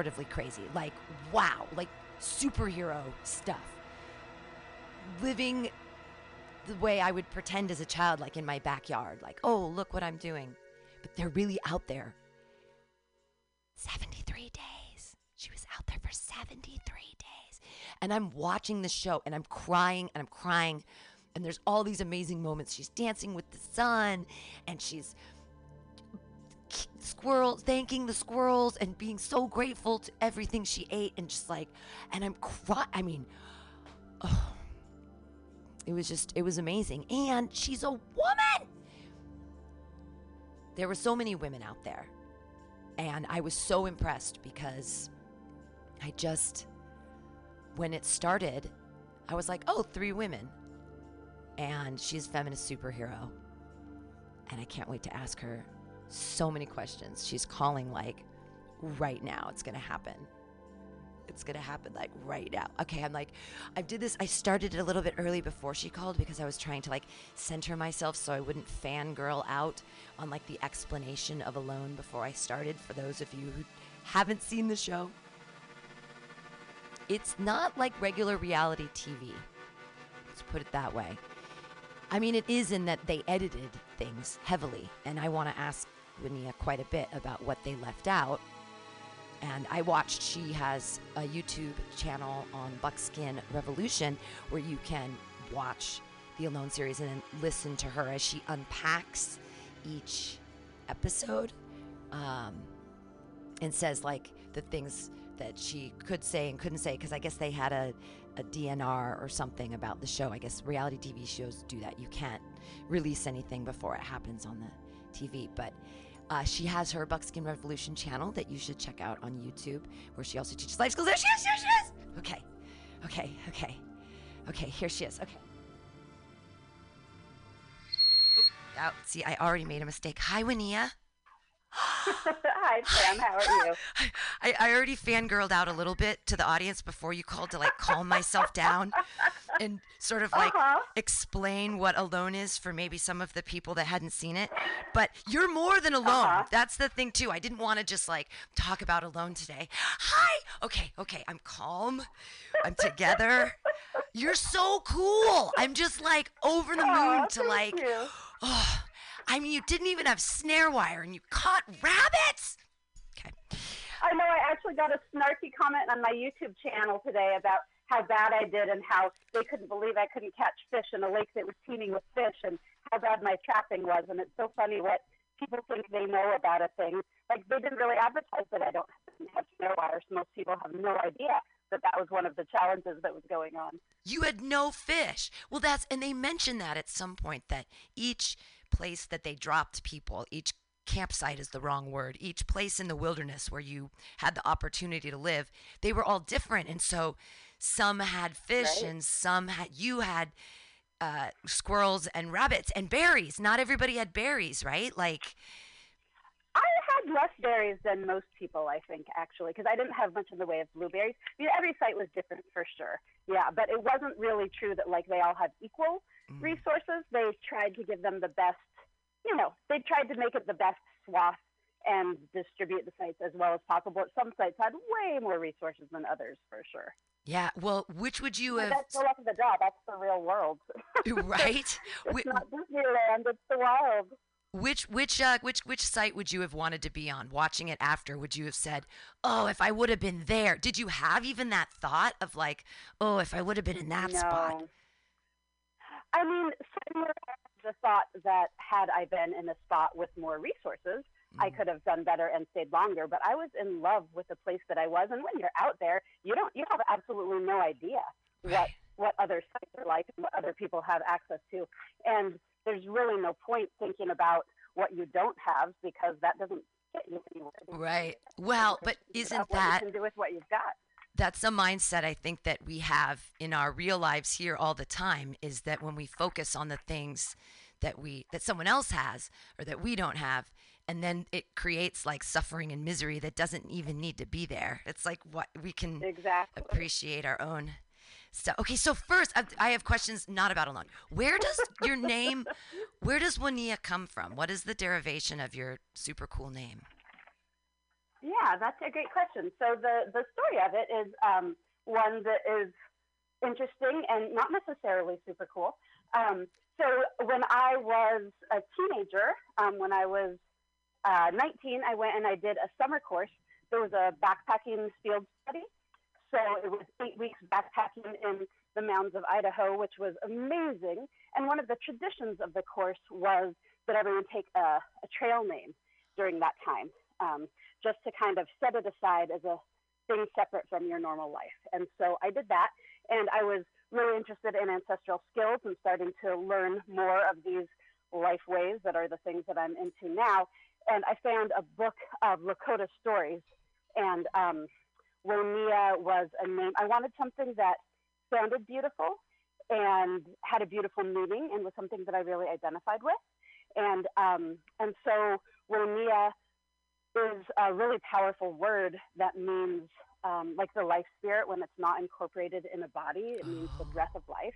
pejoratively crazy. Like, wow, like superhero stuff. Living the way I would pretend as a child, like in my backyard, like, oh, look what I'm doing. But they're really out there. 73 days. She was out there for 73 days. And I'm watching the show and I'm crying and I'm crying. And there's all these amazing moments. She's dancing with the sun and she's squirrels thanking the squirrels and being so grateful to everything she ate and just like and i'm crying i mean oh, it was just it was amazing. And she's a woman! There were so many women out there. And i was so impressed because i just when it started i was like oh three women. And she's feminist superhero. And i can't wait to ask her so many questions. She's calling like right now. It's going to happen. It's going to happen like right now. Okay, I'm like, I did this. I started it a little bit early before she called because I was trying to like center myself so I wouldn't fangirl out on like the explanation of Alone before I started. For those of you who haven't seen the show, it's not like regular reality TV. Let's put it that way. I mean, it is in that they edited things heavily, and I want to ask Woniya quite a bit about what they left out. And I watched, she has a YouTube channel on Buckskin Revolution where you can watch the Alone series and listen to her as she unpacks each episode um, and says, like, the things that she could say and couldn't say because I guess they had a, a DNR or something about the show. I guess reality TV shows do that. You can't release anything before it happens on the TV. But uh, she has her Buckskin Revolution channel that you should check out on YouTube, where she also teaches life skills. There she is, here she is. Okay, okay, okay, okay. Here she is. Okay. Oh, see, I already made a mistake. Hi, Woniya. Hi, Sam. How are you? I, I already fangirled out a little bit to the audience before you called to like calm myself down and sort of like Uh-huh. explain what Alone is for maybe some of the people that hadn't seen it. But you're more than alone. Uh-huh. That's the thing too. I didn't want to just like talk about Alone today. Hi. Okay. Okay. I'm calm. I'm together. You're so cool. I'm just like over the moon Aw, to like. you. Oh, I mean, you didn't even have snare wire and you caught rabbits. Okay. I know I actually got a snarky comment on my YouTube channel today about how bad I did and how they couldn't believe I couldn't catch fish in a lake that was teeming with fish and how bad my trapping was. And it's so funny what people think they know about a thing. Like they didn't really advertise that I don't have snare wire, most people have no idea that that was one of the challenges that was going on. You had no fish. Well, that's, and they mentioned that at some point that each place that they dropped people, each campsite is the wrong word, each place in the wilderness where you had the opportunity to live, they were all different. And so some had fish Right. and some had, you had uh, squirrels and rabbits and berries. Not everybody had berries, right? Like, I had less berries than most people, I think, actually, because I didn't have much in the way of blueberries. You know, every site was different for sure. Yeah, but it wasn't really true that like they all had equal Mm. resources. They tried to give them the best, you know, they tried to make it the best swath and distribute the sites as well as possible. Some sites had way more resources than others, for sure. yeah, well, which would you But have, that's the luck of the job. That's the real world. right? it's not Disneyland. It's the wild. Which which uh, which which site would you have wanted to be on? Watching it after, would you have said, "Oh, if I would have been there"? Did you have even that thought of like, "Oh, if I would have been in that spot"? No. I mean, somewhere the thought that had I been in a spot with more resources, I Mm. could have done better and stayed longer. But I was in love with the place that I was, and when you're out there, you don't you have absolutely no idea what what other sites are like and what other people have access to, and there's really no point thinking about what you don't have because that doesn't get you anywhere. Right. Well, but isn't that do with what you've got? that's a mindset I think that we have in our real lives here all the time is that when we focus on the things that we that someone else has or that we don't have and then it creates like suffering and misery that doesn't even need to be there. It's like what we can Exactly. appreciate our own stuff. Okay, so first I- I have questions not about alone. Where does your name where does Woniya come from? What is the derivation of your super cool name? Yeah, that's a great question. So the the story of it is um, one that is interesting and not necessarily super cool. Um, so when I was a teenager, um, when I was uh, 19, I went and I did a summer course. There was a backpacking field study. So it was eight weeks backpacking in the mountains of Idaho, which was amazing. And one of the traditions of the course was that everyone take a, a trail name during that time, um, just to kind of set it aside as a thing separate from your normal life. And so I did that. And I was really interested in ancestral skills and starting to learn more of these life ways that are the things that I'm into now. And I found a book of Lakota stories. And um, Woniya was a name. I wanted something that sounded beautiful and had a beautiful meaning and was something that I really identified with. And um, and so Woniya is a really powerful word that means um, like the life spirit when it's not incorporated in a body. It means the breath of life.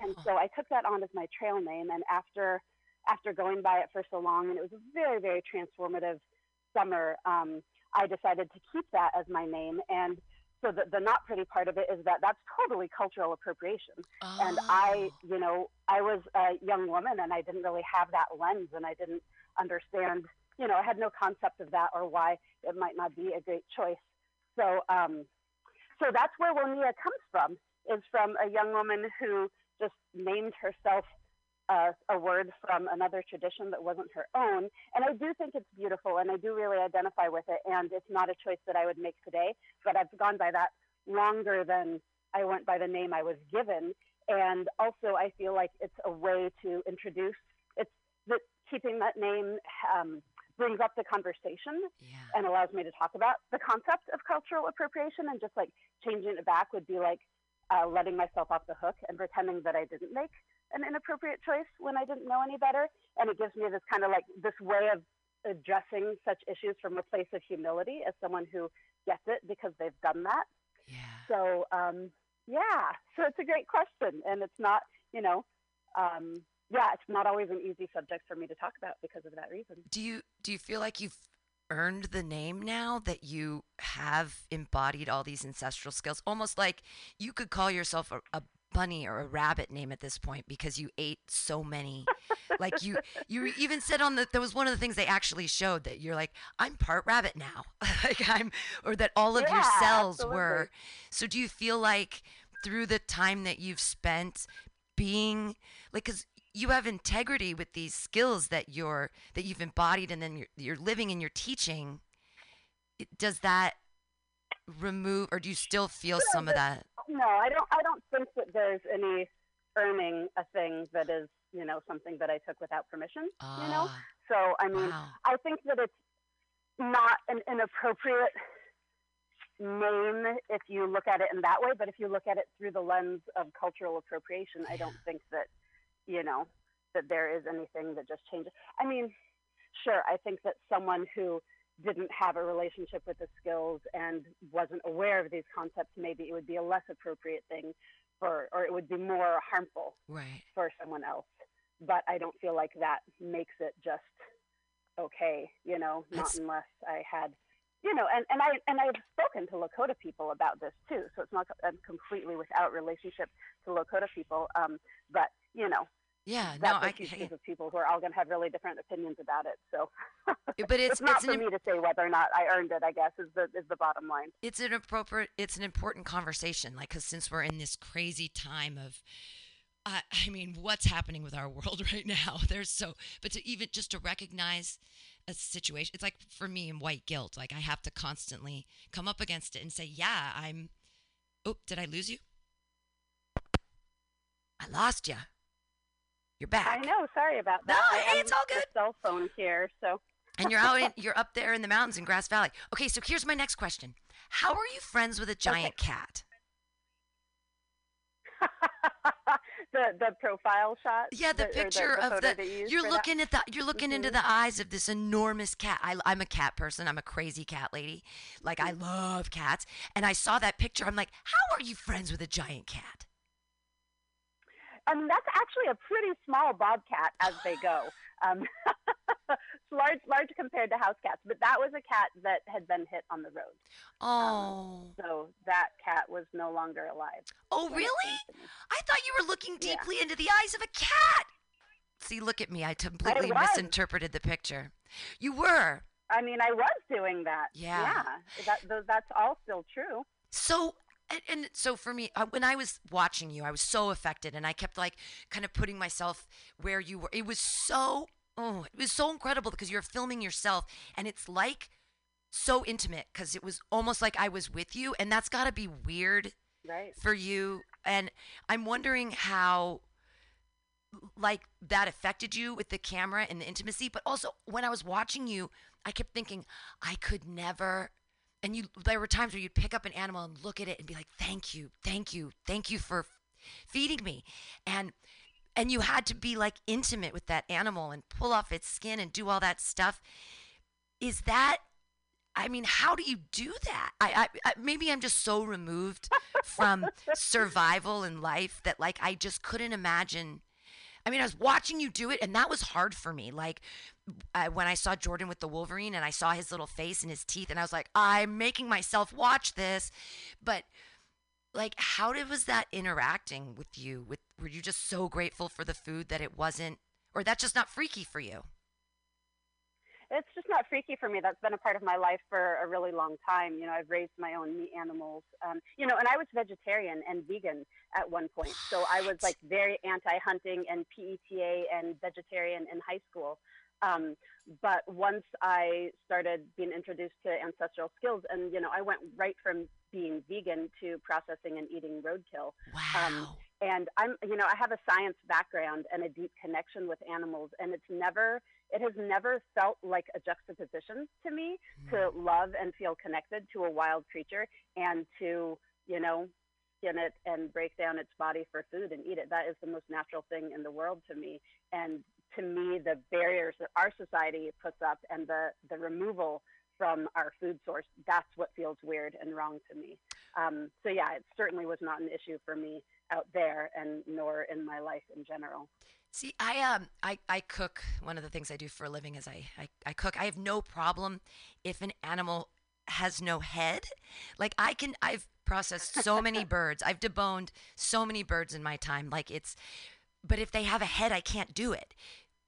And so I took that on as my trail name. And after after going by it for so long, and it was a very very transformative summer, um, I decided to keep that as my name. And so the, the not pretty part of it is that that's totally cultural appropriation. Oh. And I, you know, I was a young woman and I didn't really have that lens and I didn't understand, you know, I had no concept of that or why it might not be a great choice. So, um, so that's where Woniya comes from, is from a young woman who just named herself uh, a word from another tradition that wasn't her own. And I do think it's beautiful and I do really identify with it. And it's not a choice that I would make today, but I've gone by that longer than I went by the name I was given. And also, I feel like it's a way to introduce. It's that keeping that name um, brings up the conversation Yeah. and allows me to talk about the concept of cultural appropriation. And just like changing it back would be like uh, letting myself off the hook and pretending that I didn't make an inappropriate choice when I didn't know any better. And it gives me this kind of like this way of addressing such issues from a place of humility as someone who gets it because they've done that. Yeah. So, um, yeah, so it's a great question. And it's not, you know, um, yeah, it's not always an easy subject for me to talk about because of that reason. Do you do you feel like you've earned the name now that you have embodied all these ancestral skills? Almost like you could call yourself a, a bunny or a rabbit name at this point because you ate so many. like you you even said on the that was one of the things they actually showed that you're like I'm part rabbit now. like I'm or that all of your cells absolutely. were. So do you feel like through the time that you've spent being like cuz you have integrity with these skills that you're that you've embodied and then you're, you're living and you're teaching does that remove or do you still feel some of that No, I don't. I don't think that there's any earning a thing that is, you know, something that I took without permission. you know. Ah, So I mean, wow I think that it's not an inappropriate name if you look at it in that way, but if you look at it through the lens of cultural appropriation, I don't think that, you know, that there is anything that just changes. I mean, sure, I think that someone who didn't have a relationship with the skills and wasn't aware of these concepts, maybe it would be a less appropriate thing for, or it would be more harmful right for someone else. But I don't feel like that makes it just okay, you know, That's- not unless I had, you know, and, and I and I've spoken to Lakota people about this too. So it's not I'm completely without relationship to Lakota people. Um, but you know, yeah no i a huge group of people who are all going to have really different opinions about it. So but it's it's, not it's for an me to say whether or not I earned it. I guess is the is the bottom line. it's an appropriate it's an important conversation like because since we're in this crazy time of I I mean, what's happening with our world right now? There's so, but to even just to recognize a situation, it's like for me in white guilt, like I have to constantly come up against it and say, yeah, I'm. Oh, did I lose you? I lost you. You're back. I know. Sorry about that. No, I hey, it's all the good. Cell phone here. So and you're out in, you're up there in the mountains in Grass Valley. Okay, so here's my next question. How are you friends with a giant cat? the the profile shot. Yeah, the or picture of the that You you're for that? looking at the you're looking into Mhm. the eyes of this enormous cat. I, I'm a cat person. I'm a crazy cat lady. Like I love cats, and I saw that picture. I'm like, how are you friends with a giant cat? Um, that's actually a pretty small bobcat as they go. Um, large, large compared to house cats. But that was a cat that had been hit on the road. Oh. Um, so that cat was no longer alive. Oh, really? came to me. I thought you were looking Yeah. deeply into the eyes of a cat. See, look at me. I completely was. misinterpreted the picture. You were. I mean, I was doing that. Yeah. Yeah. That, that's all still true. So and, and so for me, uh, when I was watching you, I was so affected, and I kept like kind of putting myself where you were. It was so oh, it was so incredible because you're filming yourself, and it's like so intimate because it was almost like I was with you, and that's got to be weird Right. for you. And I'm wondering how like that affected you with the camera and the intimacy but also when i was watching you i kept thinking i could never and you there were times where you'd pick up an animal and look at it and be like thank you thank you thank you for feeding me and and you had to be like intimate with that animal and pull off its skin and do all that stuff is that I mean, how do you do that? I, I, I maybe I'm just so removed from survival and life that like I just couldn't imagine. I mean, I was watching you do it, and that was hard for me. Like I, when I saw Jordan with the Wolverine, and I saw his little face and his teeth, and I was like, I'm making myself watch this. But like, how did was that interacting with you? With were you just so grateful for the food that it wasn't, or that's just not freaky for you? It's just not freaky for me. That's been a part of my life for a really long time. You know, I've raised my own meat animals. Um, you know, and I was vegetarian and vegan at one point. So I was like very anti-hunting and PETA and vegetarian in high school. Um, but once I started being introduced to ancestral skills, and you know, I went right from being vegan to processing and eating roadkill. Wow. and i'm you know i have a science background and a deep connection with animals and it's never it has never felt like a juxtaposition to me to love and feel connected to a wild creature and to you know skin it and break down its body for food and eat it that is the most natural thing in the world to me and to me the barriers that our society puts up and the the removal from our food source that's what feels weird and wrong to me um, so yeah it certainly was not an issue for me out there and nor in my life in general. See, I um, I, I cook. One of the things I do for a living is I, I I cook. I have no problem if an animal has no head. Like I can, I've processed so many birds. I've deboned so many birds in my time. Like it's, but if they have a head, I can't do it.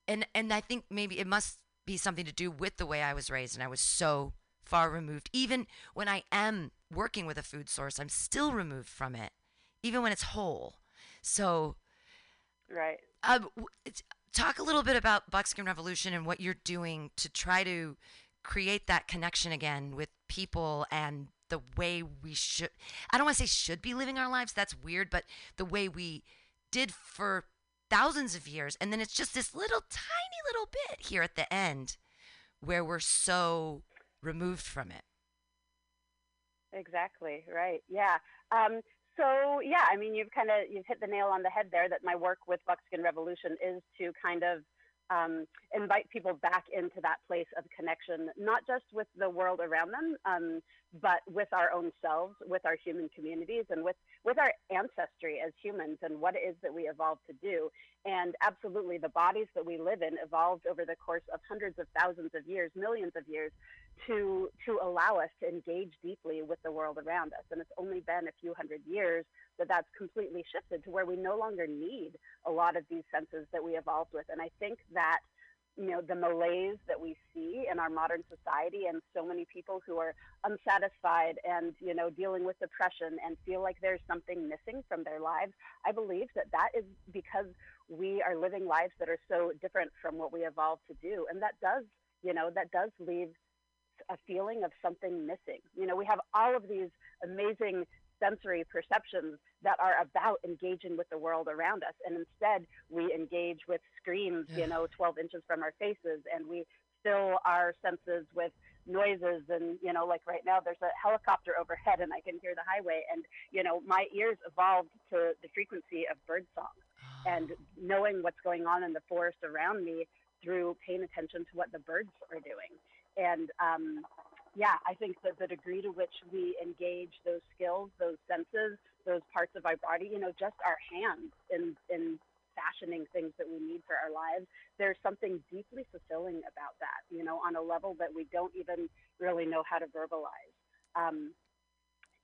And and I think maybe it must be something to do with the way I was raised, and I was so far removed. Even when I am working with a food source, I'm still removed from it, even when it's whole. So Right. um, talk a little bit about Buckskin Revolution and what you're doing to try to create that connection again with people and the way we should I don't want to say should be living our lives that's weird but the way we did for thousands of years and then it's just this little tiny little bit here at the end where we're so removed from it Exactly. Right. Yeah. Um, so yeah, I mean, you've kind of you've hit the nail on the head there. That my work with Buckskin Revolution is to kind of um, invite people back into that place of connection, not just with the world around them, um, but with our own selves, with our human communities, and with with our ancestry as humans and what it is that we evolved to do. And absolutely, the bodies that we live in evolved over the course of hundreds of thousands of years, millions of years, to to allow us to engage deeply with the world around us. And it's only been a few hundred years that that's completely shifted to where we no longer need a lot of these senses that we evolved with. And I think that you know the malaise that we see in our modern society and so many people who are unsatisfied and you know dealing with depression and feel like there's something missing from their lives i believe that that is because we are living lives that are so different from what we evolved to do. And that does you know that does leave a feeling of something missing. You know we have all of these amazing sensory perceptions that are about engaging with the world around us. And instead we engage with screens you know 12 inches from our faces and we fill our senses with noises. And you know like right now there's a helicopter overhead and i can hear the highway. And you know my ears evolved to the frequency of bird song and knowing what's going on in the forest around me through paying attention to what the birds are doing and um, yeah, I think that the degree to which we engage those skills, those senses, those parts of our body, you know, just our hands in in fashioning things that we need for our lives, there's something deeply fulfilling about that, you know, on a level that we don't even really know how to verbalize. Um,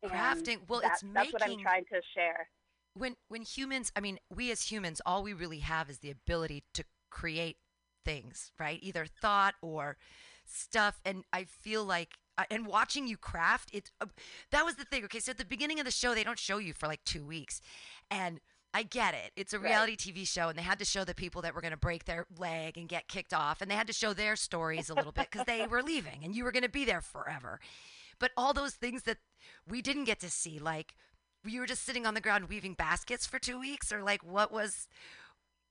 Crafting, well, that, it's that's what I'm making- trying to share. When when humans i mean we as humans all we really have is the ability to create things right either thought or stuff and i feel like uh, and watching you craft it's uh, that was the thing okay so at the beginning of the show they don't show you for like two weeks and I get it. It's a Right. reality TV show, and they had to show the people that were going to break their leg and get kicked off, and they had to show their stories a little bit because they were leaving, and you were going to be there forever. But all those things that we didn't get to see, like you were just sitting on the ground weaving baskets for two weeks, or like what was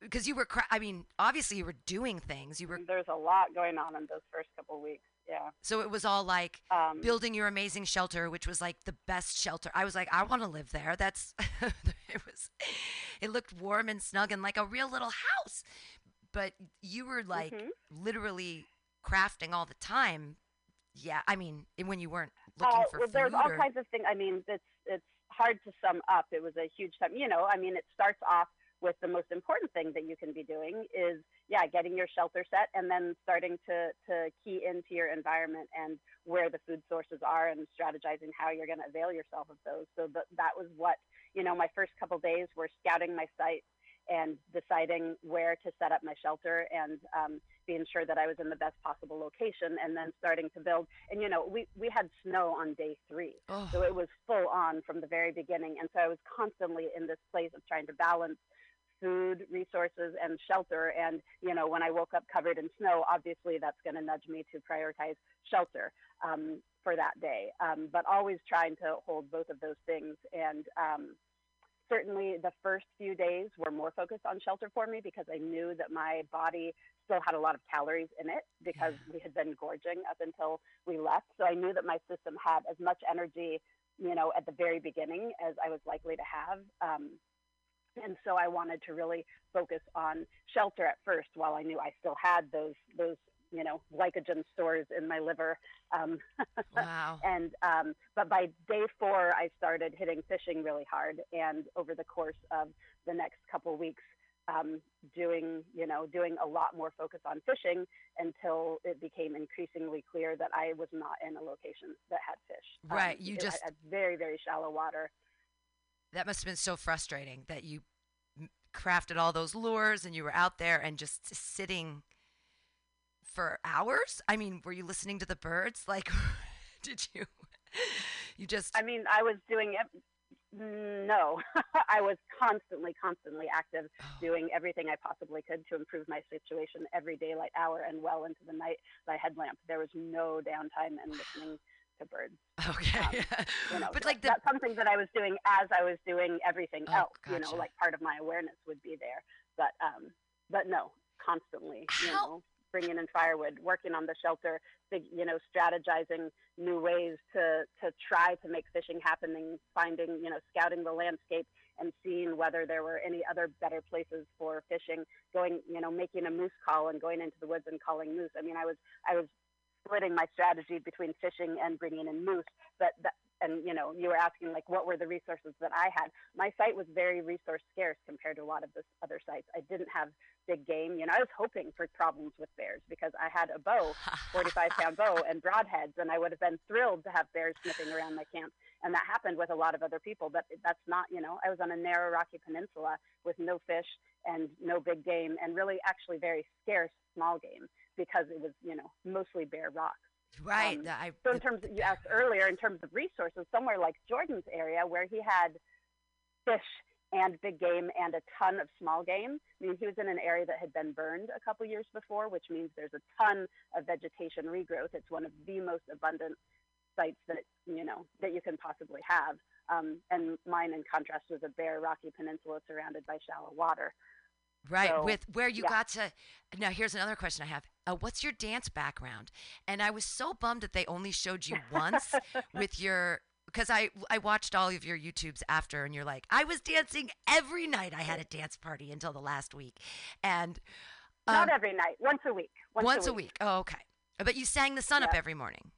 because you were, cra- I mean, obviously you were doing things. You were There's a lot going on in those first couple weeks. Yeah. so it was all like Um, building your amazing shelter, which was like the best shelter. I was like, I want to live there. That's it was. It looked warm and snug and like a real little house. But you were like Mhm. literally crafting all the time. Yeah, I mean, when you weren't looking Uh, for well, food. there's all or- kinds of things. I mean, it's hard to sum up. It was a huge time. You know, I mean, it starts off with the most important thing that you can be doing is yeah, getting your shelter set, and then starting to to key into your environment and where the food sources are, and strategizing how you're going to avail yourself of those. So that that was what you know. My first couple days were scouting my site and deciding where to set up my shelter and um, being sure that I was in the best possible location, and then starting to build. And you know, we we had snow on day three, Oh, so it was full on from the very beginning, and so I was constantly in this place of trying to balance food resources and shelter. And you know, when I woke up covered in snow, obviously that's going to nudge me to prioritize shelter um, for that day. Um, but always trying to hold both of those things and. Um, certainly the first few days were more focused on shelter for me because I knew that my body still had a lot of calories in it because we had been gorging up until we left. So I knew that my system had as much energy, you know, at the very beginning as I was likely to have. Um, and so I wanted to really focus on shelter at first while I knew I still had those those you know glycogen stores in my liver um, wow. and um, but by day four, I started hitting fishing really hard, and over the course of the next couple weeks, um, doing you know doing a lot more focus on fishing until it became increasingly clear that I was not in a location that had fish. Um, Right, you it just- had very very shallow water. That must have been so frustrating that you crafted all those lures and you were out there and just sitting for hours. I mean, were you listening to the birds? Like, did you? You just. I mean, I was doing it. No, I was constantly, constantly active, Oh, doing everything I possibly could to improve my situation every daylight hour and well into the night by headlamp. There was no downtime in listening to birds. okay. You know, but like the. that's something that I was doing as I was doing everything Oh, else. You know, like part of my awareness would be there, but um, but no, constantly. You How- know, bringing in firewood, working on the shelter, you know, strategizing new ways to to try to make fishing happening, finding you know, scouting the landscape and seeing whether there were any other better places for fishing. Going, you know, making a moose call and going into the woods and calling moose. I mean, I was I was splitting my strategy between fishing and bringing in moose, but that, and you know, you were asking like what were the resources that I had. My site was very resource scarce compared to a lot of the other sites. I didn't have big game. You know, I was hoping for problems with bears because I had a bow 45 pound bow and broadheads, and I would have been thrilled to have bears sniffing around my camp. And that happened with a lot of other people, but that's not, you know, I was on a narrow rocky peninsula with no fish and no big game, and really actually very scarce small game because it was, you know, mostly bare rock. right. um, I, So in terms of, you asked earlier, in terms of resources, somewhere like Jordan's area where he had fish and big game and a ton of small game. I mean, he was in an area that had been burned a couple years before, which means there's a ton of vegetation regrowth. It's one of the most abundant sites that you know that you can possibly have. Um, and mine, in contrast, was a bare, rocky peninsula surrounded by shallow water. Right, So, with where you yeah. got to. Now, here's another question I have. Uh, what's your dance background? And I was so bummed that they only showed you once with your. Because I I watched all of your YouTubes after, and you're like, I was dancing every night. I had a dance party until the last week, and um, Not every night, once a week. Once, once a week. Oh, okay. But you sang the sun up every morning.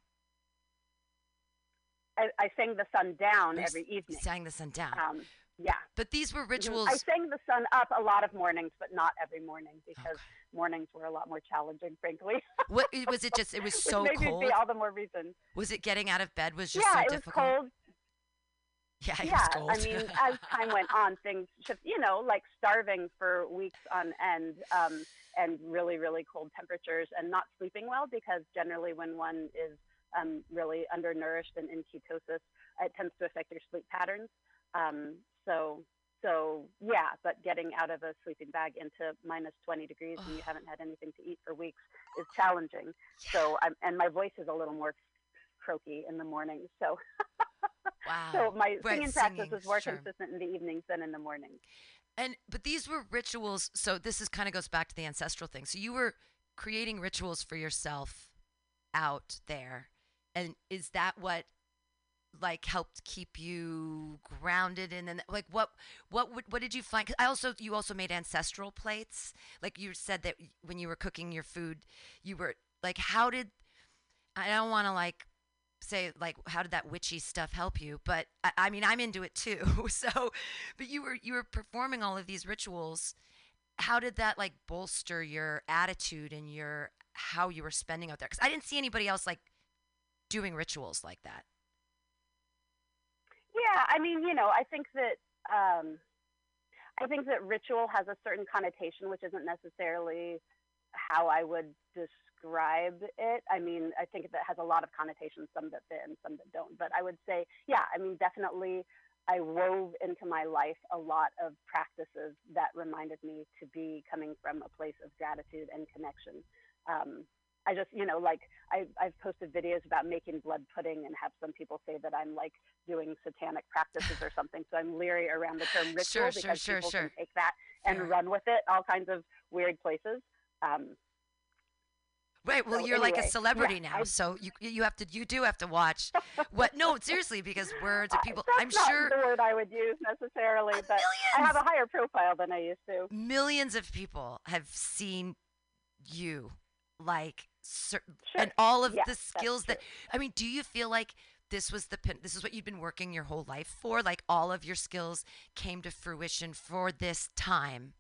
I, I sang the sun down You every evening. Sang the sun down. Um, yeah. But these were rituals. I sang the sun up a lot of mornings, but not every morning because Okay. mornings were a lot more challenging, frankly. What was it? Just it was so cold. see all the more reason. Was it getting out of bed was just yeah, so it difficult? was cold. Yeah, it yeah, was cold. I mean, as time went on, things shift. You know, like starving for weeks on end, um, and really, really cold temperatures, and not sleeping well because generally, when one is um, really undernourished and in ketosis, it tends to affect your sleep patterns. Um, so, so yeah, but getting out of a sleeping bag into minus 20 degrees and you haven't had anything to eat for weeks is challenging. So, I'm, and my voice is a little more croaky in the morning. So, wow. so my Right, singing practice is more sure. consistent in the evenings than in the morning. And but these were rituals. So this is kind of goes back to the ancestral thing. So you were creating rituals for yourself out there, and is that what like helped keep you grounded and then like what what what did you find? 'cause i also you also made ancestral plates. Like you said that when you were cooking your food you were like how did i don't want to like say like how did that witchy stuff help you but I, I mean i'm into it too so but you were you were performing all of these rituals. How did that like bolster your attitude and your how you were spending out there? Because i didn't see anybody else like doing rituals like that Yeah, I mean, you know, I think that um, I think that ritual has a certain connotation, which isn't necessarily how I would describe it. I mean, I think that has a lot of connotations, some that fit and some that don't. But I would say, yeah, I mean, definitely, I wove into my life a lot of practices that reminded me to be coming from a place of gratitude and connection. Um, I just, you know, like I, I've posted videos about making blood pudding and have some people say that I'm like doing satanic practices or something. So I'm leery around the term ritual Sure, sure, because sure, people sure. can take that and run with it all kinds of weird places. Um, Right. Well, So you're like a celebrity yeah, now, I- so you you have to you do have to watch what? No, seriously, because words of people. that's I'm sure not sure the word I would use necessarily, but I have a higher profile than I used to. millions of people have seen you, like, cer- Sure. and all of Yeah, the skills that. I mean, do you feel like this was the pin? This is what you've been working your whole life for? Like all of your skills came to fruition for this time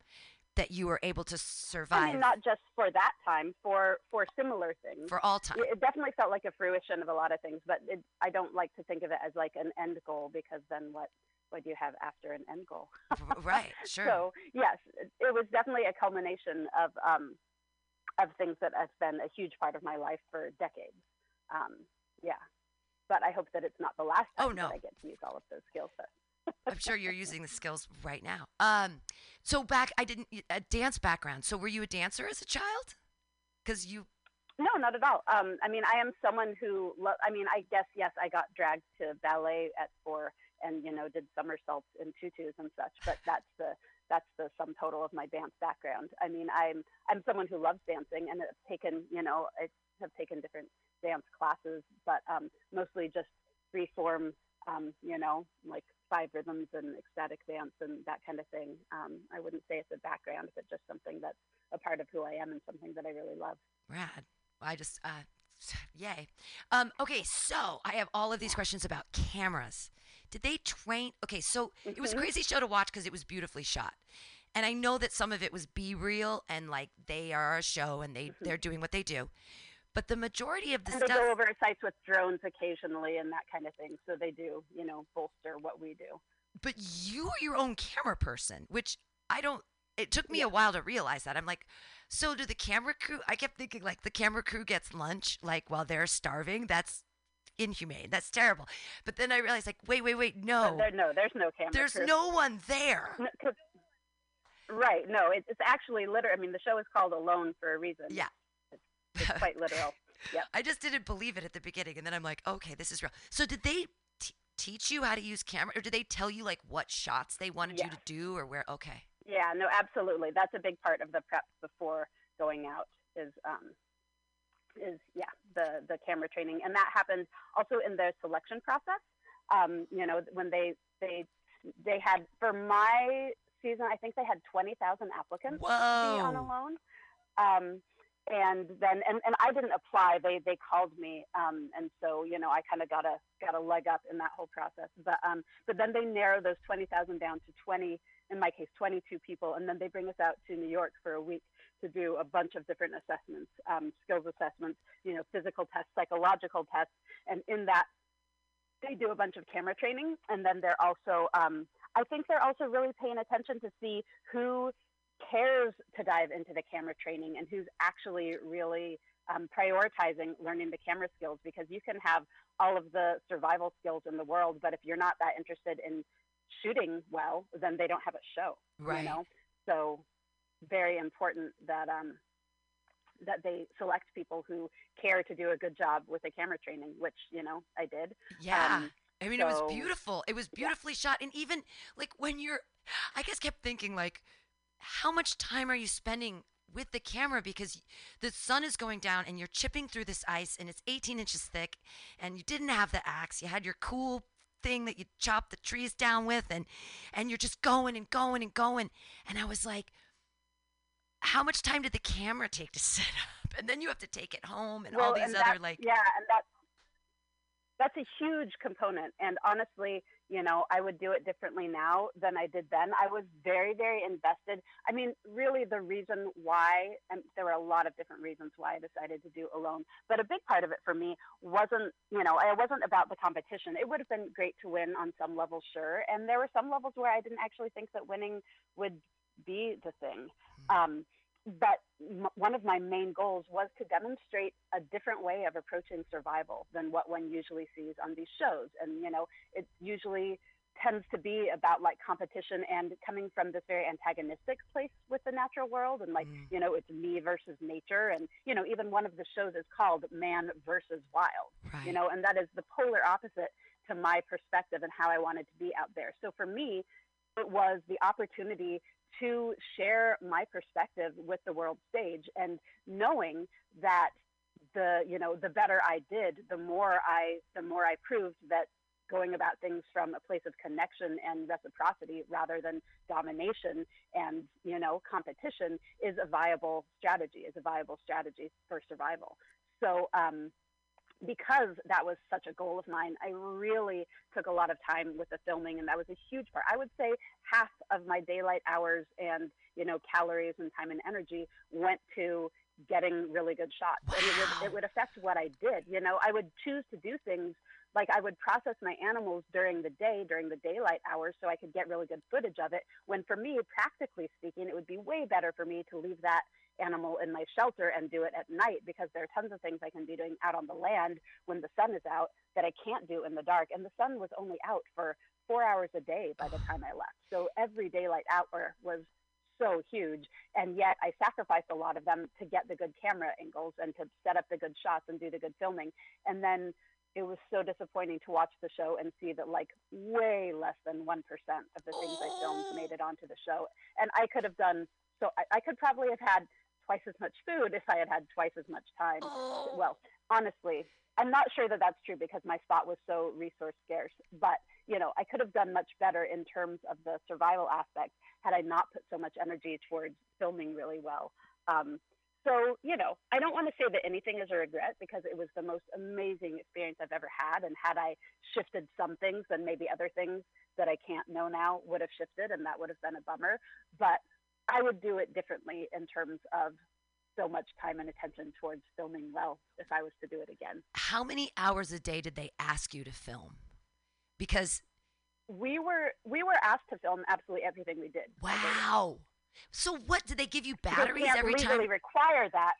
that you were able to survive. I mean, not just for that time, for for similar things. for all time. it it definitely felt like a fruition of a lot of things, but it, I don't like to think of it as like an end goal because then what what do you have after an end goal? Right. Sure. So yes, it, it was definitely a culmination of um, of things that have been a huge part of my life for decades. Um, yeah, but I hope that it's not the last time Oh, no. that I get to use all of those skill sets. I'm sure you're using the skills right now. Um, so back, I didn't a dance background. So were you a dancer as a child? Because you, No, not at all. Um, I mean, I am someone who, lo- I mean, I guess yes, I got dragged to ballet at four, and you know, did somersaults in tutus and such. But that's the that's the sum total of my dance background. I mean, I'm I'm someone who loves dancing, and have taken, you know, I have taken different dance classes, but um, mostly just free form, um, you know, like five rhythms and ecstatic dance and that kind of thing. Um, I wouldn't say it's a background, but just something that's a part of who I am and something that I really love. rad. I just, uh, yay. Um, okay, so I have all of these questions about cameras. Did they train? Okay, so it was a Mhm. crazy show to watch because it was beautifully shot. And I know that some of it was be real and like they are a show and they they're doing what they do. But the majority of the and they stuff go over sites with drones occasionally and that kind of thing. So they do, you know, bolster what we do. but you are your own camera person, which I don't. It took me Yeah. a while to realize that. I'm like, so do the camera crew? I kept thinking like the camera crew gets lunch like while they're starving. That's inhumane. That's terrible. But then I realized like, wait, wait, wait, no, there, no, there's no camera. there's crew. no one there. No, right. No, it, it's actually literal. I mean, the show is called Alone for a reason. Yeah. It's quite literal. Yep. I just didn't believe it at the beginning, and then I'm like, okay, this is real. So did they t- teach you how to use camera, or did they tell you like what shots they wanted you to do, or where? Okay. Yeah, no, absolutely. That's a big part of the prep before going out is um is yeah, the the camera training. And that happens also in their selection process. Um, you know, when they they they had for my season, I think they had 20,000 applicants to be on Alone. Um and then and, and I didn't apply. They they called me, um, and so you know I kind of got a got a leg up in that whole process. But um, but then they narrow those twenty thousand down to twenty. In my case, twenty two people, and then they bring us out to New York for a week to do a bunch of different assessments, um, skills assessments, you know, physical tests, psychological tests, and in that they do a bunch of camera training, and then they're also um, I think they're also really paying attention to see who cares to dive into the camera training and who's actually really um, prioritizing learning the camera skills because you can have all of the survival skills in the world, but if you're not that interested in shooting well, then they don't have a show. Right. You know? So very important that um, that they select people who care to do a good job with the camera training, which you know I did. Yeah. Um, I mean, it was beautiful. It was beautifully shot. And even like when you're, I just kept thinking, like, how much time are you spending with the camera? Because the sun is going down and you're chipping through this ice and it's 18 inches thick and you didn't have the axe. You had your cool thing that you chop the trees down with and and you're just going and going and going and I was like how much time did the camera take to set up? And then you have to take it home and all these and other that- like yeah and that's that's a huge component. And honestly you know i would do it differently now than i did then. I was very very invested. I mean really the reason why and there were a lot of different reasons why i decided to do alone but a big part of it for me wasn't you know it wasn't about the competition. It would have been great to win on some level, sure. And there were some levels where i didn't actually think that winning would be the thing um, but m- one of my main goals was to demonstrate a different way of approaching survival than what one usually sees on these shows. And, you know, it usually tends to be about like competition and coming from this very antagonistic place with the natural world and like Mm. you know it's me versus nature and you know even one of the shows is called man versus wild right. you know and that is the polar opposite to my perspective and how i wanted to be out there so for me it was the opportunity to share my perspective with the world stage and knowing that the you know the better i did the more i the more i proved that going about things from a place of connection and reciprocity rather than domination and you know competition is a viable strategy is a viable strategy for survival. So um, because that was such a goal of mine, I really took a lot of time with the filming, and that was a huge part. I would say half of my daylight hours and you know calories and time and energy went to getting really good shots, and it would it would affect what I did. You know, I would choose to do things like I would process my animals during the day, during the daylight hours, so I could get really good footage of it. When for me, practically speaking, it would be way better for me to leave that animal in my shelter and do it at night because there are tons of things I can be doing out on the land when the sun is out that I can't do in the dark. And the sun was only out for four hours a day by the time I left. So every daylight hour was so huge. And yet I sacrificed a lot of them to get the good camera angles and to set up the good shots and do the good filming. And then it was so disappointing to watch the show and see that like way less than 1% of the things I filmed made it onto the show. And I could have done so I, I could probably have had twice as much food if I had had twice as much time. Oh. Well, honestly, I'm not sure that that's true because my spot was so resource scarce. But you know, I could have done much better in terms of the survival aspect had I not put so much energy towards filming really well. Um, so you know, I don't want to say that anything is a regret because it was the most amazing experience I've ever had. And had I shifted some things, then maybe other things that I can't know now would have shifted, and that would have been a bummer. But I would do it differently in terms of so much time and attention towards filming well if I was to do it again. How many hours a day did they ask you to film? Because We were we were asked to film absolutely everything we did. Wow. So what did they give you They batteries can't every legally time? require that.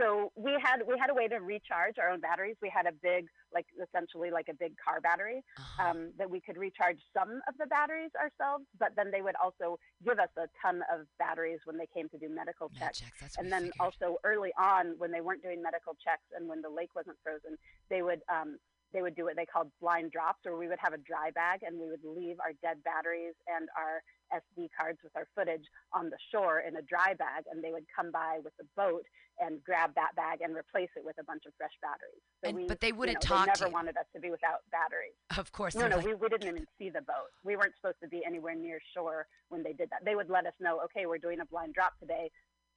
So we had we had a way to recharge our own batteries. We had a big like essentially like a big car battery Uh-huh. um, that we could recharge some of the batteries ourselves, but then they would also give us a ton of batteries when they came to do medical Med checks. checks, that's what and then figured. also early on when they weren't doing medical checks and when the lake wasn't frozen they would um, they would do what they called blind drops where we would have a dry bag and we would leave our dead batteries and our sd cards with our footage on the shore in a dry bag and they would come by with a boat and grab that bag and replace it with a bunch of fresh batteries so And- we but they wouldn't know, talk they to never you. wanted us to be without batteries of course. no, no, like, we, we didn't even see the boat. We weren't supposed to be anywhere near shore when they did that. They would let us know, okay, we're doing a blind drop today.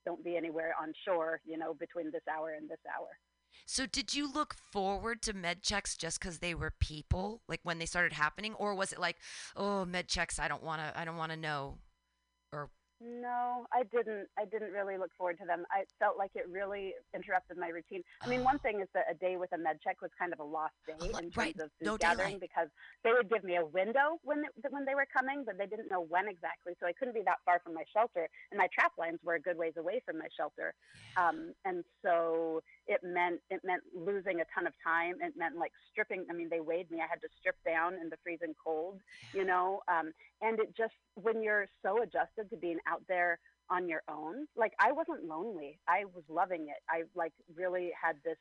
don't be anywhere on shore, you know, between this hour and this hour. So did you look forward to med checks just because they were people, like when they started happening, or was it like, oh, med checks, I don't want to, I don't want to know, or no, I didn't. I didn't really look forward to them. I felt like it really interrupted my routine. I mean, one thing is that a day with a med check was kind of a lost day in terms right. of food No gathering daylight. because they would give me a window when they, when they were coming, but they didn't know when exactly. So I couldn't be that far from my shelter, and my trap lines were a good ways away from my shelter. Um, and so it meant it meant losing a ton of time. It meant like stripping. I mean, they weighed me. I had to strip down in the freezing cold, you know. Um, and it just when you're so adjusted to being out there on your own, like I wasn't lonely. I was loving it. I like really had this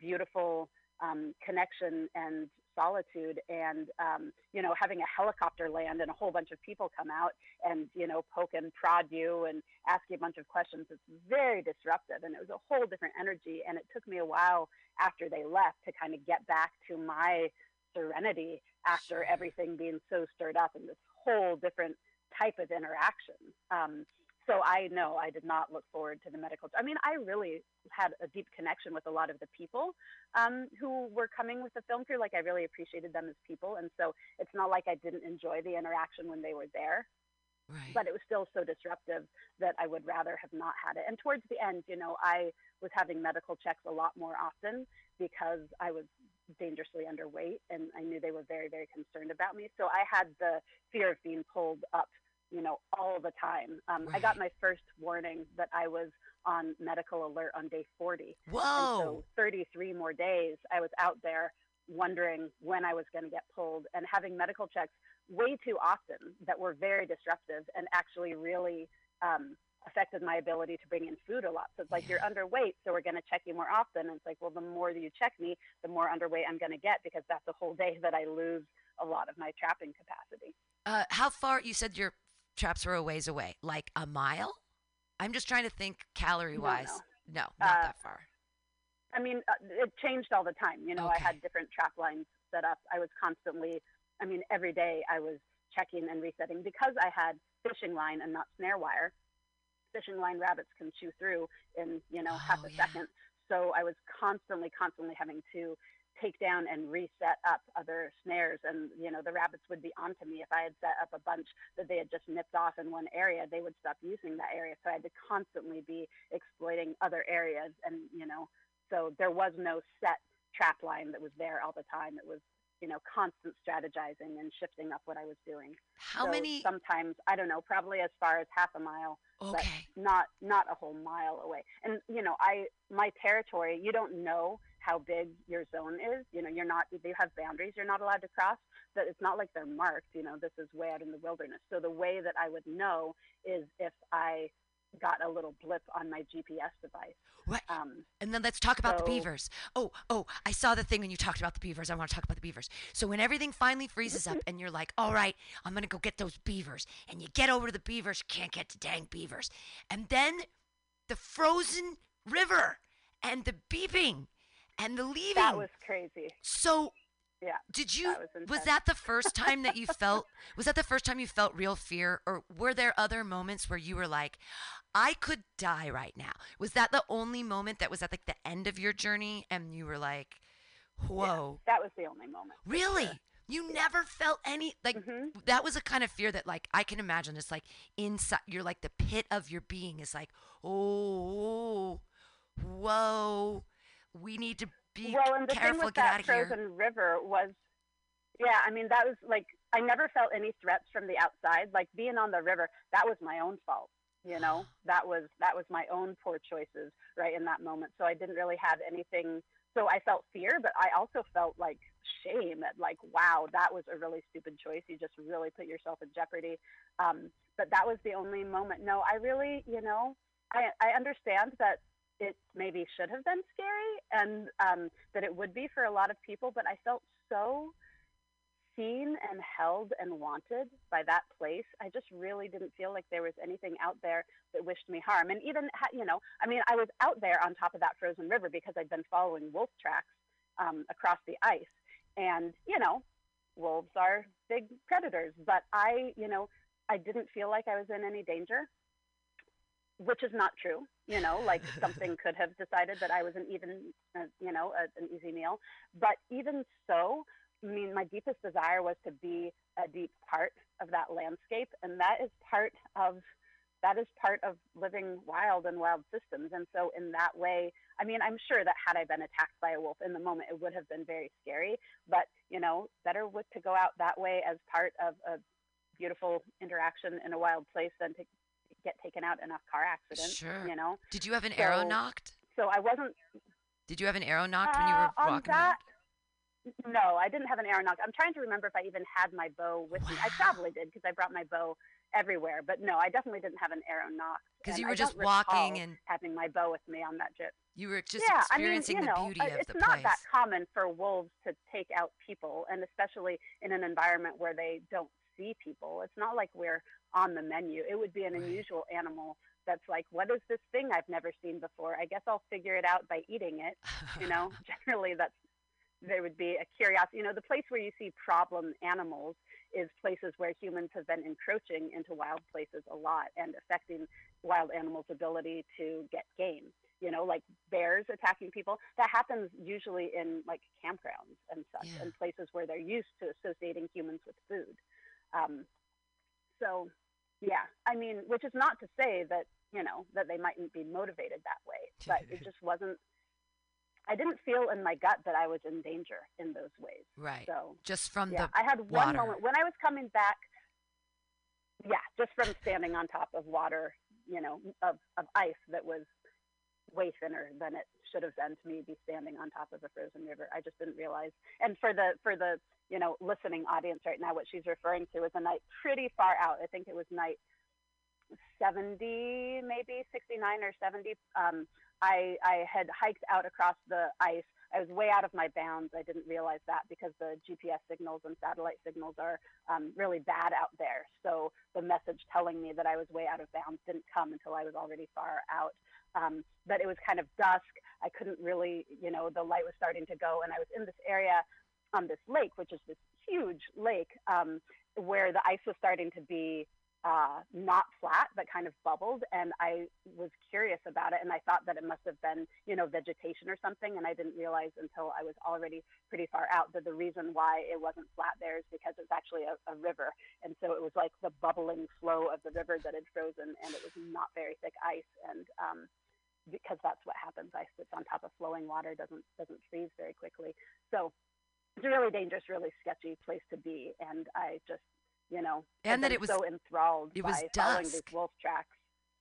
beautiful um, connection and solitude and um, you know having a helicopter land and a whole bunch of people come out and you know poke and prod you and ask you a bunch of questions it's very disruptive and it was a whole different energy. And it took me a while after they left to kind of get back to my serenity after everything being so stirred up in this whole different type of interaction. Um, so I know I did not look forward to the medical. I mean, I really had a deep connection with a lot of the people um, who were coming with the film crew. Like, I really appreciated them as people, and so it's not like I didn't enjoy the interaction when they were there. right? But it was still so disruptive that I would rather have not had it. And towards the end, you know, I was having medical checks a lot more often because I was dangerously underweight, and I knew they were very, very concerned about me. So I had the fear of being pulled up you know, all the time. Um, I got my first warning that I was on medical alert on day 40. And Whoa! so 33 more days, I was out there wondering when I was going to get pulled and having medical checks way too often that were very disruptive and actually really um, affected my ability to bring in food a lot. So it's like you're underweight, so we're going to check you more often. And it's like, well, the more you check me, the more underweight I'm going to get because that's a whole day that I lose a lot of my trapping capacity. Uh, how far? You said your traps were a ways away, like a mile. I'm just trying to think calorie wise. no. No, not Uh, that far. I mean, uh, it changed all the time. You know, I had different trap lines set up. I was constantly, I mean, every day I was checking and resetting because I had fishing line and not snare wire. Fishing line rabbits can chew through in, you know, half Oh, a yeah. second. So I was constantly, constantly having to take down and reset up other snares. And, you know, the rabbits would be onto me. If I had set up a bunch that they had just nipped off in one area, they would stop using that area. So I had to constantly be exploiting other areas. And, you know, so there was no set trap line that was there all the time. It was, you know, constant strategizing and shifting up what I was doing. How So many? Sometimes, I don't know, probably as far as half a mile but not not a whole mile away. And you know, I my territory, you don't know how big your zone is. You know, you're not you have boundaries you're not allowed to cross, but it's not like they're marked, you know, this is way out in the wilderness. So the way that I would know is if I got a little blip on my GPS device. What? Um, And then let's talk about the beavers. Oh, oh, I saw the thing when you talked about the beavers. I want to talk about the beavers. So when everything finally freezes up and you're like, all right, I'm going to go get those beavers. And you get over to the beavers, can't get to dang beavers. And then the frozen river and the beeping and the leaving. that was crazy. so Yeah. did you that was was that the first time that you felt was that the first time you felt real fear or were there other moments where you were like I could die right now. Was that the only moment that was at like the end of your journey and you were like whoa. That was the only moment. Really? sure. You never felt any like Mhm. that was a kind of fear that like I can imagine it's like inside you're like the pit of your being is like, "Oh, whoa. We need to be well, and the careful, thing with that of here." frozen river was, yeah, I mean, that was like I never felt any threats from the outside. Like being on the river, that was my own fault. You know, that was that was my own poor choices right in that moment. So I didn't really have anything. So I felt fear, but I also felt like shame at like, wow, that was a really stupid choice. You just really put yourself in jeopardy. Um, but that was the only moment. No, I really, you know, I I understand that it maybe should have been scary and um, that it would be for a lot of people, but I felt so seen and held and wanted by that place. I just really didn't feel like there was anything out there that wished me harm. And even, you know, I mean, I was out there on top of that frozen river because I'd been following wolf tracks um, across the ice. And, you know, wolves are big predators, but I, you know, I didn't feel like I was in any danger. which is not true. You know, like something could have decided that I was an even, uh, you know, a, an easy meal. But even so, I mean, my deepest desire was to be a deep part of that landscape, and that is part of that is part of living wild and wild systems. And so, in that way, I mean, I'm sure that had I been attacked by a wolf in the moment, it would have been very scary. But you know, better to go out that way as part of a beautiful interaction in a wild place than to get taken out in a car accident. Sure. You know. Did you have an So- arrow nocked? So I wasn't. Did you have an arrow nocked when you were uh, walking that, around? No, I didn't have an arrow nocked. I'm trying to remember if I even had my bow with me. I probably did because I brought my bow everywhere. But no, I definitely didn't have an arrow nocked. Because you I were just walking and having my bow with me on that trip. you were just yeah, I mean, experiencing you the know, beauty uh, of it's not that common for wolves to take out people, and especially in an environment where they don't see people. It's not like we're on the menu. It would be an unusual animal that's like, what is this thing I've never seen before? I guess I'll figure it out by eating it. You know, generally that's there would be a curiosity. You know, the place where you see problem animals is places where humans have been encroaching into wild places a lot and affecting wild animals' ability to get game. You know, like bears attacking people. That happens usually in like campgrounds and such, Yeah. and places where they're used to associating humans with food. Um, so, yeah, I mean, which is not to say that you know that they mightn't be motivated that way, but it just wasn't. I didn't feel in my gut that I was in danger in those ways. right. So Just from yeah, the I had one water. moment when I was coming back. Yeah, just from standing on top of water, you know, of, of ice that was way thinner than it should have been to me be standing on top of a frozen river. I just didn't realize. And for the for the you know listening audience right now, what she's referring to is a night pretty far out. I think it was night 70, maybe 69 or 70. Um, I, I had hiked out across the ice. I was way out of my bounds. I didn't realize that because the GPS signals and satellite signals are um, really bad out there. So the message telling me that I was way out of bounds didn't come until I was already far out. Um, but it was kind of dusk. I couldn't really, you know, the light was starting to go, and I was in this area on this lake, which is this huge lake, um, where the ice was starting to be uh, not flat, but kind of bubbled. And I was curious about it, and I thought that it must have been, you know, vegetation or something. And I didn't realize until I was already pretty far out that the reason why it wasn't flat there is because it's actually a, a river. And so it was like the bubbling flow of the river that had frozen, and it was not very thick ice. And um, because that's what happens, ice that's on top of flowing water doesn't doesn't freeze very quickly. So it's a really dangerous, really sketchy place to be. And I just you know, And that it was- so enthralled it by was following these wolf tracks.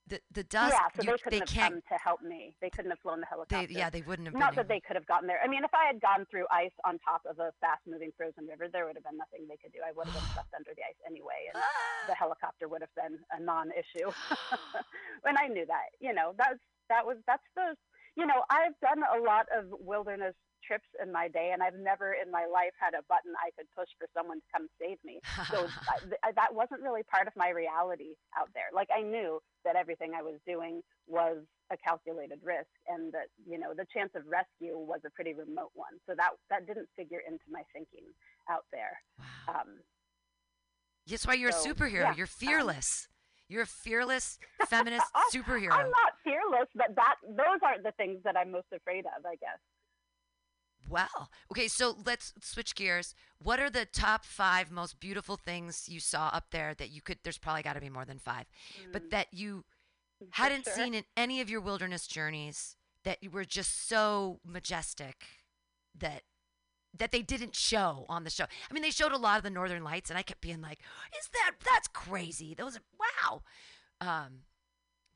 the the dust. yeah, so you, they couldn't they have can't. come to help me. They couldn't have flown the They, helicopter. yeah, they wouldn't have Not that they could have gotten there. I mean, if I had gone through ice on top of a fast-moving frozen river, there would have been nothing they could do. I would have been stuck under the ice anyway, and the ah. helicopter would have been a non-issue. when I knew that, you know, that's that was that's the, you know, I've done a lot of wilderness trips in my day, and I've never in my life had a button I could push for someone to come save me. So I, th- that wasn't really part of my reality out there. Like I knew that everything I was doing was a calculated risk, and that you know the chance of rescue was a pretty remote one. So that that didn't figure into my thinking out there. wow. Um, That's why you're so, a superhero. yeah, you're um, fearless. you're a fearless feminist superhero. I'm not fearless, but that those aren't the things that I'm most afraid of. I guess. Wow. Okay, so let's switch gears. What are the top five most beautiful things you saw up there that you could? There's probably got to be more than five, but that you Mm, for hadn't sure. seen in any of your wilderness journeys that you were just so majestic that that they didn't show on the show. I mean, they showed a lot of the northern lights, and I kept being like, "Is that that's crazy? Those are wow." Um,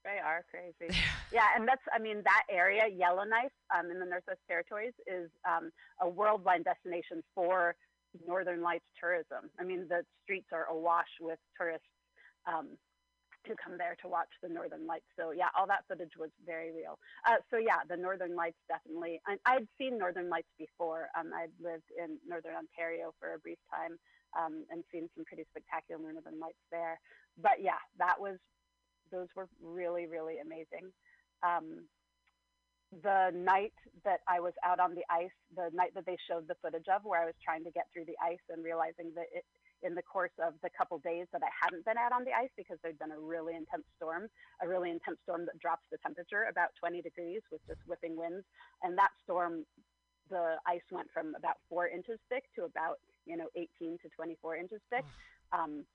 They are crazy. yeah, and that's I mean that area, Yellowknife, um, in the Northwest Territories, is um, a worldwide destination for Northern Lights tourism. I mean the streets are awash with tourists um, who come there to watch the Northern Lights. So yeah, all that footage was very real. Uh, so yeah, the Northern Lights definitely. I, I'd seen Northern Lights before. Um, I'd lived in Northern Ontario for a brief time um, and seen some pretty spectacular Northern Lights there. But yeah, that was those were really really amazing. Um, the night that I was out on the ice, the night that they showed the footage of, where I was trying to get through the ice and realizing that it, in the course of the couple days that I hadn't been out on the ice because there'd been a really intense storm, a really intense storm that drops the temperature about 20 degrees with just whipping winds. And that storm, the ice went from about four inches thick to about, you know, 18 to 24 inches thick. Um,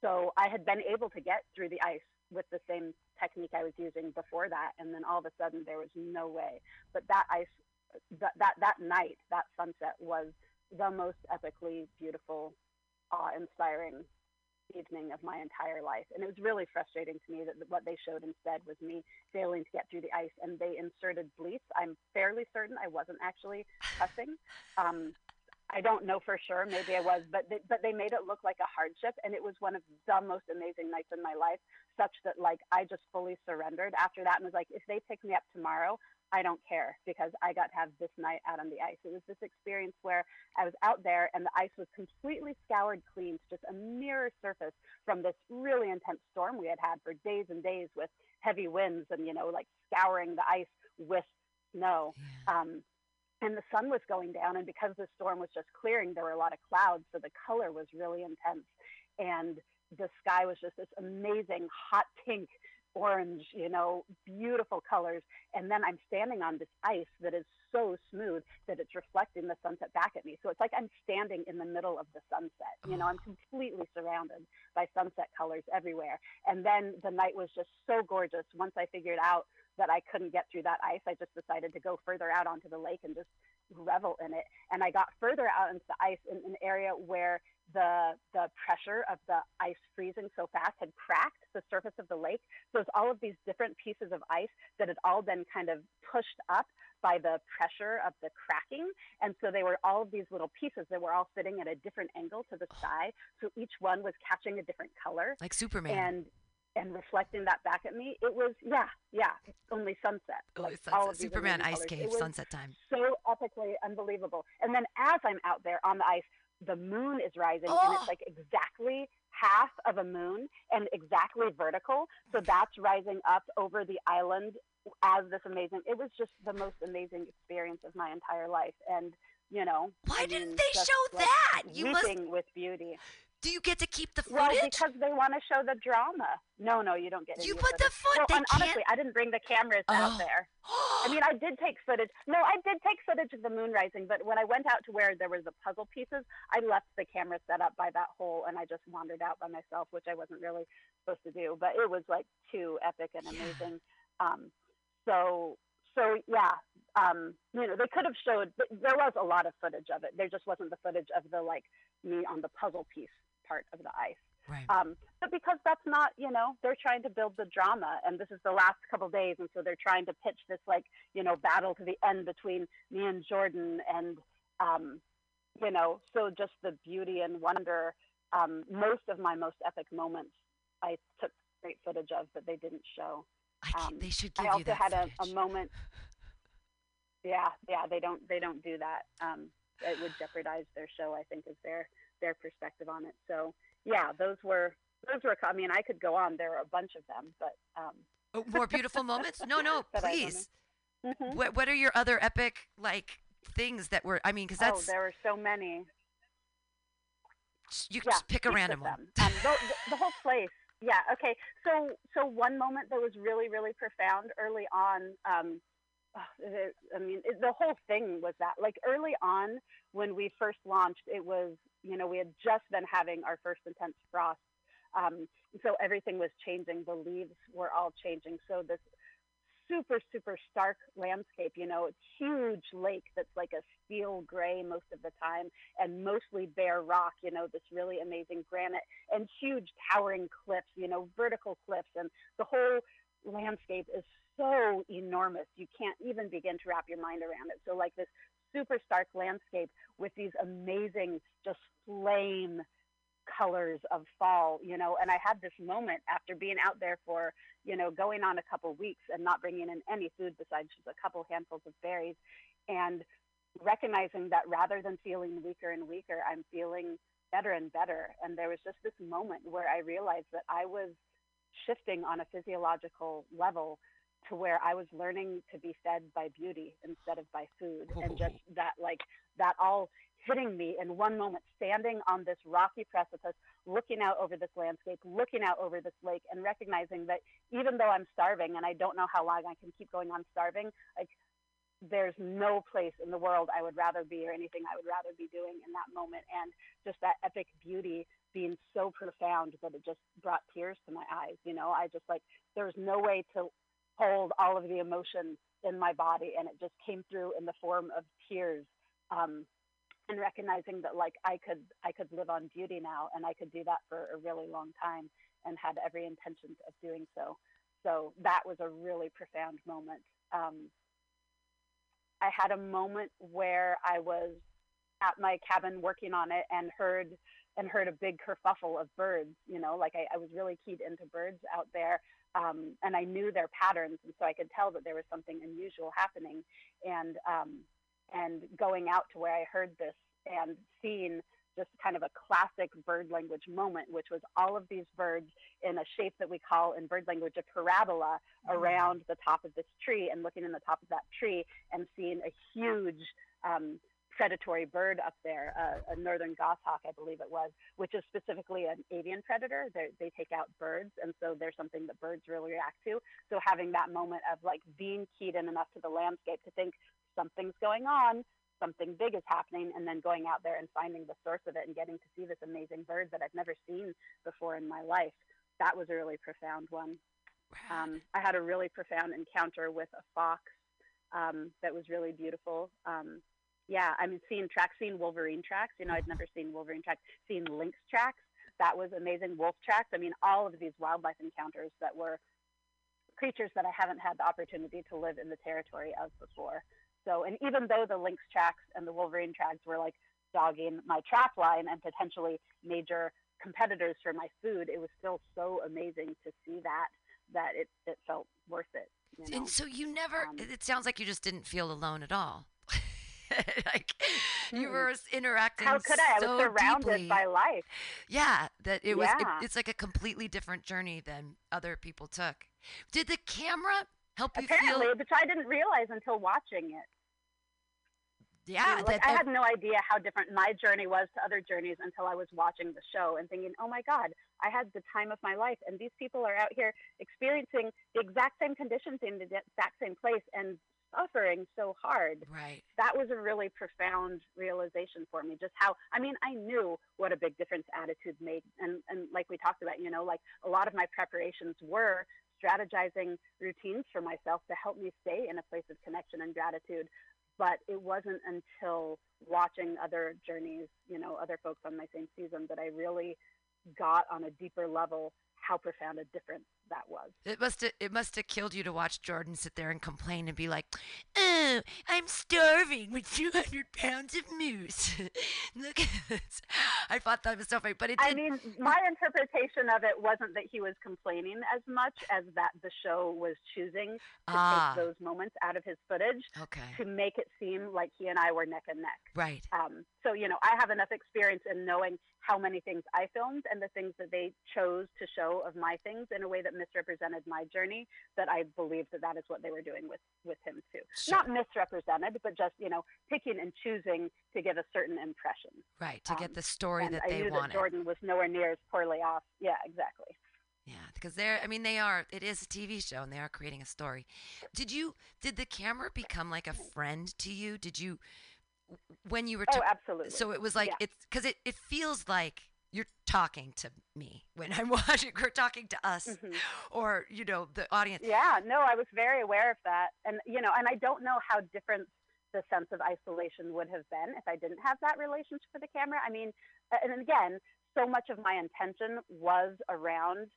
so I had been able to get through the ice with the same technique I was using before that, and then all of a sudden there was no way. But that ice, that that, that night, that sunset was the most epically beautiful, awe-inspiring evening of my entire life. And it was really frustrating to me that what they showed instead was me failing to get through the ice, and they inserted bleach. I'm fairly certain I wasn't actually cussing. Um, I don't know for sure. Maybe I was, but they, but they made it look like a hardship, and it was one of the most amazing nights in my life. Such that like I just fully surrendered after that, and was like, if they pick me up tomorrow, I don't care because I got to have this night out on the ice. It was this experience where I was out there and the ice was completely scoured clean to just a mirror surface from this really intense storm we had had for days and days with heavy winds and you know like scouring the ice with snow. Um, and the sun was going down and because the storm was just clearing there were a lot of clouds so the color was really intense. And the sky was just this amazing hot pink orange you know beautiful colors. And then i'm standing on this ice that is so smooth that it's reflecting the sunset back at me. So it's like i'm standing in the middle of the sunset you know i'm completely surrounded by sunset colors everywhere. And then the night was just so gorgeous once i figured out that I couldn't get through that ice, I just decided to go further out onto the lake and just revel in it. And I got further out into the ice in an area where the the pressure of the ice freezing so fast had cracked the surface of the lake. So it's all of these different pieces of ice that had all been kind of pushed up by the pressure of the cracking. And so they were all of these little pieces that were all sitting at a different angle to the oh. sky. So each one was catching a different color. Like Superman. And and reflecting that back at me, it was yeah, yeah, only sunset. Oh, like sunset. all of Superman ice cave, sunset time. So epically unbelievable. And then as I'm out there on the ice, the moon is rising, oh. and it's oh! like exactly half of a moon and exactly vertical. So that's rising up over the island as this amazing. It was just the most amazing experience of my entire life, and you know. Why I didn't they show like that? You must... with beauty. Do you get to keep the footage? Well, because they want to show the drama. No, no, you don't get. It. You put the foot. Well, and honestly, I didn't bring the cameras oh. out there. I mean, I did take footage. No, I did take footage of the moon rising, but when I went out to where there was the puzzle pieces, I left the camera set up by that hole, and I just wandered out by myself, which I wasn't really supposed to do. But it was like too epic and amazing. Yeah. Um, so so yeah, um, you know, they could have showed. There was a lot of footage of it. There just wasn't the footage of the like me on the puzzle piece part of the ice. Right. Um, but because that's not, you know, they're trying to build the drama, and this is the last couple days, and so they're trying to pitch this like, you know, battle to the end between me and Jordan, and um, you know, so just the beauty and wonder. Um, most of my most epic moments, I took great footage of that they didn't show. Um, they should give I also you that had a, a, moment. Yeah, yeah, they don't they don't do that. Um, it would jeopardize their show. I think is their their perspective on it. So yeah, those were those were. I mean, I could go on. There are a bunch of them, but um, oh, more beautiful moments. No, no, please. Mm-hmm. What What are your other epic like things that were? I mean, because that's oh, there were so many. You yeah, just pick a random one. Um, the, the, the whole place. Yeah. Okay. So so one moment that was really really profound early on. Um, I mean, it, the whole thing was that. Like early on, when we first launched, it was you know we had just been having our first intense frost, um, so everything was changing. The leaves were all changing. So this super super stark landscape. You know, huge lake that's like a steel gray most of the time, and mostly bare rock. You know, this really amazing granite and huge towering cliffs. You know, vertical cliffs, and the whole landscape is so enormous you can't even begin to wrap your mind around it. So like this super stark landscape with these amazing just flame colors of fall, you know, and I had this moment after being out there for, you know, going on a couple weeks and not bringing in any food besides just a couple handfuls of berries and recognizing that rather than feeling weaker and weaker, I'm feeling better and better. And there was just this moment where I realized that I was shifting on a physiological level to where I was learning to be fed by beauty instead of by food, oh. and just that like that all hitting me in one moment, standing on this rocky precipice, looking out over this landscape, looking out over this lake, and recognizing that even though I'm starving and I don't know how long I can keep going on starving, like there's no place in the world I would rather be or anything I would rather be doing in that moment. And just that epic beauty being so profound that it just brought tears to my eyes. You know, I just like, there was no way to hold all of the emotion in my body. And it just came through in the form of tears. Um, and recognizing that like I could I could live on beauty now and I could do that for a really long time and had every intention of doing so. So that was a really profound moment. Um, I had a moment where I was at my cabin working on it and heard and heard a big kerfuffle of birds. You know, like I, I was really keyed into birds out there, um, and I knew their patterns, and so I could tell that there was something unusual happening. And um, and going out to where I heard this and seeing just kind of a classic bird language moment, which was all of these birds in a shape that we call in bird language a parabola mm-hmm. around the top of this tree and looking in the top of that tree and seeing a huge um, predatory bird up there, uh, a northern goshawk, I believe it was, which is specifically an avian predator. They're, they take out birds, and so there's something that birds really react to. So having that moment of like being keyed in enough to the landscape to think something's going on, something big is happening, and then going out there and finding the source of it and getting to see this amazing bird that I've never seen before in my life. That was a really profound one. Um, I had a really profound encounter with a fox um, that was really beautiful. Um, yeah, I mean, seeing tracks, seeing Wolverine tracks. You know, I'd never seen Wolverine tracks. Seeing lynx tracks, that was amazing. Wolf tracks. I mean, all of these wildlife encounters that were creatures that I haven't had the opportunity to live in the territory of before. So, and even though the lynx tracks and the wolverine tracks were like dogging my trap line and potentially major competitors for my food, it was still so amazing to see that that it, it felt worth it. You know? And so you never, um, it sounds like you just didn't feel alone at all. like you hmm. were interacting. How could I? I was surrounded deeply. by life. Yeah, that it was. Yeah. It, it's like a completely different journey than other people took. Did the camera help you Apparently, feel? which I didn't realize until watching it. Yeah, like I had no idea how different my journey was to other journeys until I was watching the show and thinking, "Oh my God, I had the time of my life, and these people are out here experiencing the exact same conditions in the exact same place and suffering so hard." Right. That was a really profound realization for me. Just how I mean, I knew what a big difference attitude made, and and like we talked about, you know, like a lot of my preparations were strategizing routines for myself to help me stay in a place of connection and gratitude. But it wasn't until watching other journeys, you know, other folks on my same season that I really got on a deeper level how profound a difference that was. It must have, it must have killed you to watch Jordan sit there and complain and be like, "Oh, I'm starving with 200 pounds of moose. Look at this." I thought that was so funny, but it. Did... I mean, my interpretation of it wasn't that he was complaining as much as that the show was choosing to ah. take those moments out of his footage okay. to make it seem like he and I were neck and neck. Right. Um, so you know, I have enough experience in knowing how many things I filmed and the things that they chose to show of my things in a way that misrepresented my journey that I believe that that is what they were doing with with him too. Sure. Not misrepresented, but just you know picking and choosing to give a certain impression. Right to um, get the story that I they knew wanted. That Jordan was nowhere near as poorly off. Yeah, exactly. Yeah, because they're I mean they are it is a TV show and they are creating a story. Did you did the camera become like a friend to you? Did you when you were t- oh absolutely so it was like yeah. it's because it, it feels like you're talking to me when i'm watching we're talking to us mm-hmm. or you know the audience. Yeah no i was very aware of that. And you know and i don't know how different the sense of isolation would have been if i didn't have that relationship with the camera. I mean and again so much of my intention was around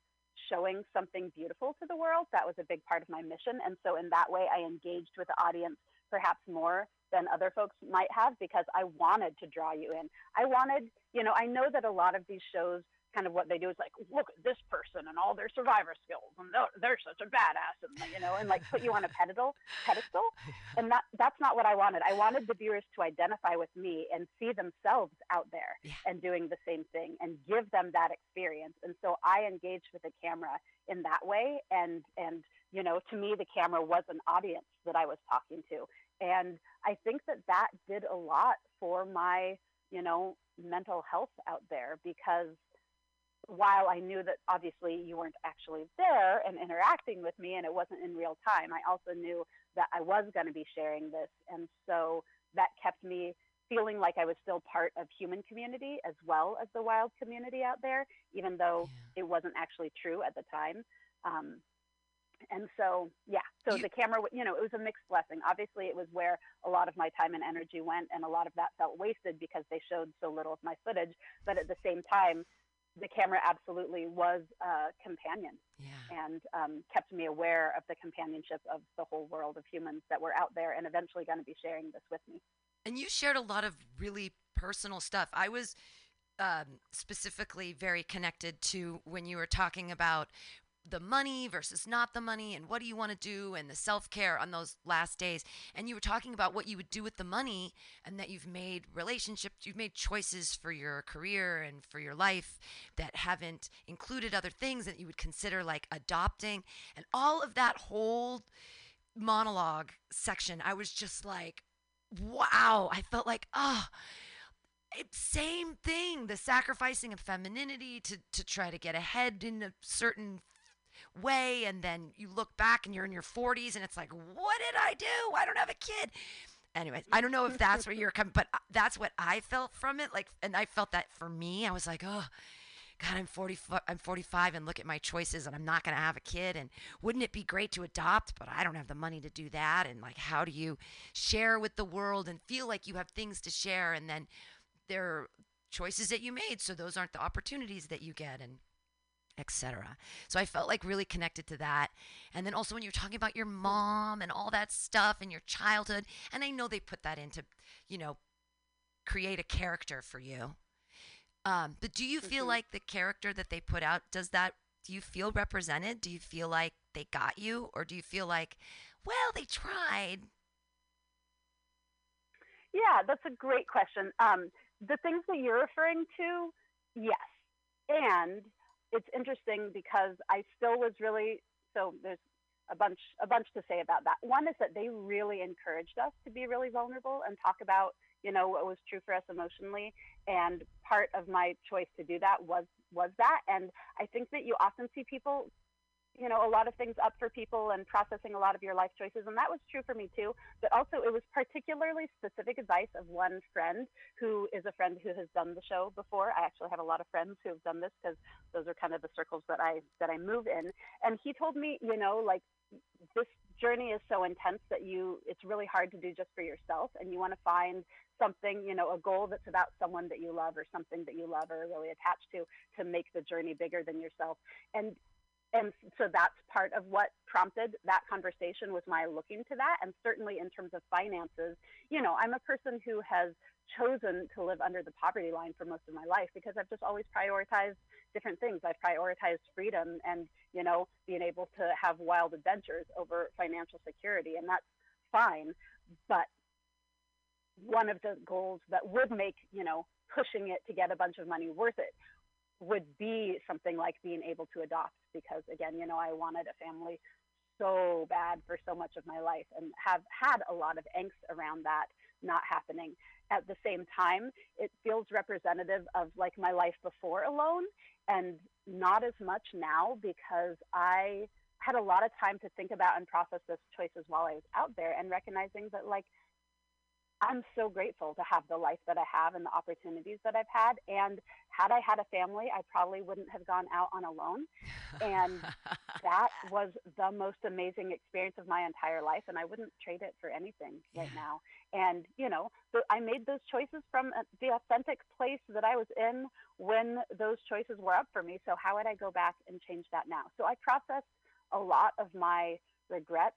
showing something beautiful to the world. That was a big part of my mission. And so in that way i engaged with the audience perhaps more than other folks might have because I wanted to draw you in. I wanted, you know, I know that a lot of these shows kind of what they do is like look at this person and all their survivor skills and they're, they're such a badass and you know and like put you on a pedestal pedestal and that that's not what I wanted. I wanted the viewers to identify with me and see themselves out there yeah. and doing the same thing and give them that experience. And so I engaged with the camera in that way and and you know to me the camera was an audience that I was talking to and I think that that did a lot for my you know, mental health out there because while I knew that obviously you weren't actually there and interacting with me and it wasn't in real time, I also knew that I was going to be sharing this. And so that kept me feeling like I was still part of human community as well as the wild community out there, even though yeah. it wasn't actually true at the time. Um, and so, yeah, so you, the camera, you know, it was a mixed blessing. Obviously, it was where a lot of my time and energy went, and a lot of that felt wasted because they showed so little of my footage. But at the same time, the camera absolutely was a companion yeah. and um, kept me aware of the companionship of the whole world of humans that were out there and eventually going to be sharing this with me. And you shared a lot of really personal stuff. I was um, specifically very connected to when you were talking about the money versus not the money and what do you want to do and the self-care on those last days. And you were talking about what you would do with the money and that you've made relationships you've made choices for your career and for your life that haven't included other things that you would consider like adopting. And all of that whole monologue section i was just like wow. I felt like oh same thing the sacrificing of femininity to, to try to get ahead in a certain way and then you look back and you're in your 40s and it's like what did i do? I don't have a kid. Anyways i don't know if that's where you're coming but uh, that's what i felt from it like and i felt that for me i was like oh god i'm 40 i'm 45 and look at my choices and i'm not going to have a kid and wouldn't it be great to adopt but i don't have the money to do that and like how do you share with the world and feel like you have things to share? And then there are choices that you made so those aren't the opportunities that you get and etc. So I felt like really connected to that. And then also when you're talking about your mom and all that stuff and your childhood, and I know they put that into, you know, create a character for you. Um, but do you feel mm-hmm. like the character that they put out does that? Do you feel represented? Do you feel like they got you, or do you feel like, well, they tried? Yeah, that's a great question. Um, the things that you're referring to, yes, and it's interesting because I still was really so there's a bunch a bunch to say about that. One is that they really encouraged us to be really vulnerable and talk about you know what was true for us emotionally and part of my choice to do that was was that and I think that you often see people you know, a lot of things up for people and processing a lot of your life choices. And that was true for me too. But also, it was particularly specific advice of one friend who is a friend who has done the show before. I actually have a lot of friends who have done this because those are kind of the circles that I that I move in. And he told me, you know, like this journey is so intense that you it's really hard to do just for yourself and you want to find something you know a goal that's about someone that you love or something that you love or are really attached to to make the journey bigger than yourself and and so that's part of what prompted that conversation was my looking to that. And certainly in terms of finances you know i'm a person who has chosen to live under the poverty line for most of my life because i've just always prioritized different things. I've prioritized freedom and you know being able to have wild adventures over financial security and that's fine. But one of the goals that would make you know pushing it to get a bunch of money worth it would be something like being able to adopt because again you know i wanted a family so bad for so much of my life and have had a lot of angst around that not happening. At the same time it feels representative of like my life before alone and not as much now because i had a lot of time to think about and process those choices while i was out there and recognizing that like I'm so grateful to have the life that I have and the opportunities that I've had. And had I had a family, I probably wouldn't have gone out on Alone. And that was the most amazing experience of my entire life. And I wouldn't trade it for anything right now. And, you know, I made those choices from uh, the authentic place that I was in when those choices were up for me. So how would I go back and change that now? So I processed a lot of my regrets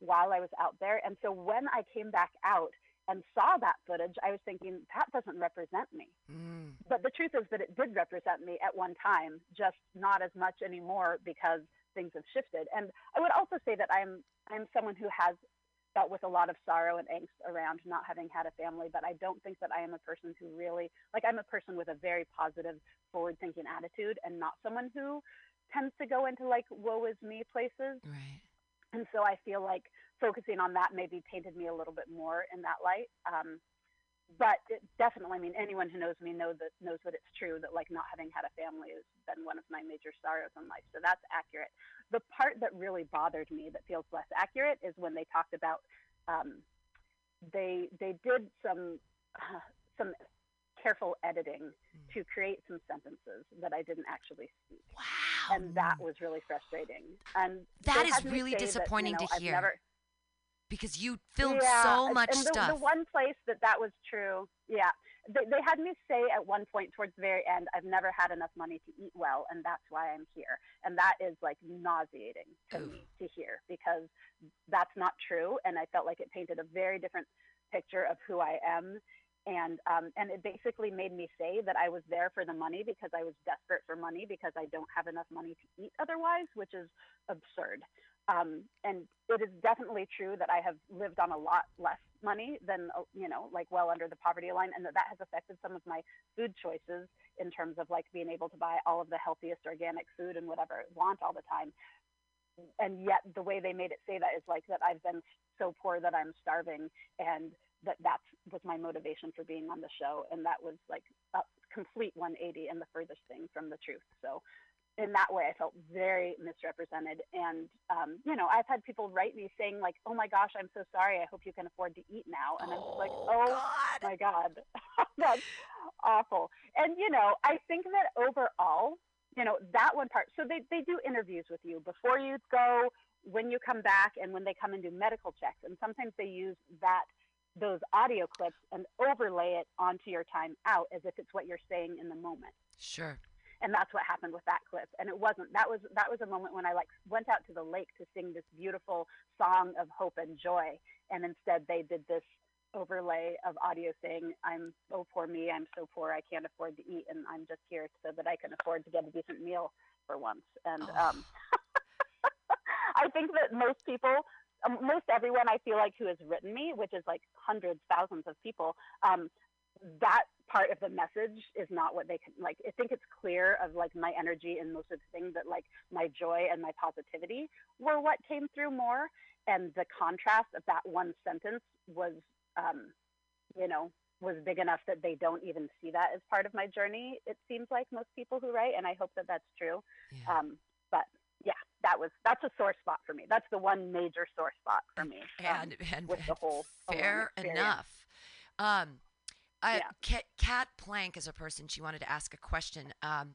while I was out there. And so when I came back out, and saw that footage, I was thinking, that doesn't represent me. Mm. But the truth is that it did represent me at one time, just not as much anymore because things have shifted. And I would also say that I'm I'm someone who has dealt with a lot of sorrow and angst around not having had a family, but I don't think that I am a person who really like I'm a person with a very positive, forward thinking attitude and not someone who tends to go into like woe is me places. Right. And so I feel like focusing on that maybe painted me a little bit more in that light. Um, but it definitely, I mean, anyone who knows me knows that knows that it's true that like not having had a family has been one of my major sorrows in life. So that's accurate. The part that really bothered me that feels less accurate is when they talked about um, they they did some uh, some careful editing mm. to create some sentences that I didn't actually speak. Wow. And that was really frustrating. And that is really disappointing that, you know, to hear. Never, because you filmed yeah, so much and the, stuff. The one place that that was true, yeah, they, they had me say at one point towards the very end, "I've never had enough money to eat well, and that's why I'm here." And that is like nauseating to Ooh. me to hear because that's not true, and I felt like it painted a very different picture of who I am. And um, and it basically made me say that I was there for the money because I was desperate for money because I don't have enough money to eat otherwise, which is absurd. Um, and it is definitely true that I have lived on a lot less money than, uh, you know, like well under the poverty line, and that that has affected some of my food choices in terms of like being able to buy all of the healthiest organic food and whatever I want all the time. And yet, the way they made it say that is like that I've been so poor that I'm starving, and that that was my motivation for being on the show, and that was like a complete 180 and the furthest thing from the truth. So in that way, I felt very misrepresented. And, um, you know, I've had people write me saying, like, oh my gosh, I'm so sorry. I hope you can afford to eat now. And I'm just like, oh, oh God. my God, that's awful. And, you know, I think that overall, you know, that one part, so they, they do interviews with you before you go, when you come back, and when they come and do medical checks. And sometimes they use that those audio clips and overlay it onto your time out as if it's what you're saying in the moment. Sure and that's what happened with that clip. And it wasn't that was that was a moment when i like went out to the lake to sing this beautiful song of hope and joy. And instead they did this overlay of audio saying i'm oh poor me i'm so poor i can't afford to eat and i'm just here so that i can afford to get a decent meal for once. And oh. um, i think that most people um, most everyone i feel like who has written me which is like hundreds thousands of people um, that part of the message is not what they can like i think it's clear of like my energy and most of the things that like my joy and my positivity were what came through more. And the contrast of that one sentence was um you know was big enough that they don't even see that as part of my journey it seems like most people who write and i hope that that's true. Yeah. um but yeah that was that's a sore spot for me. That's the one major sore spot for me um, and, and with the whole fair enough. Um uh, yeah. Kat, Plank is a person she wanted to ask a question. Um,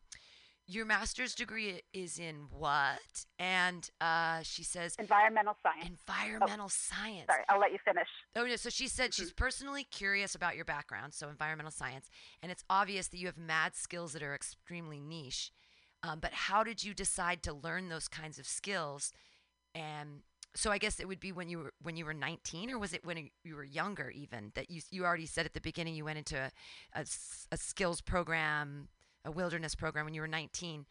your master's degree is in what? And uh, she says environmental science. Environmental oh, science. Sorry, I'll let you finish. Oh no, so she said mm-hmm. she's personally curious about your background, so environmental science, and it's obvious that you have mad skills that are extremely niche. Um, but how did you decide to learn those kinds of skills? And so I guess it would be when you were when you were 19, or was it when you were younger even that you you already said at the beginning you went into a, a, a skills program, a wilderness program when you were 19.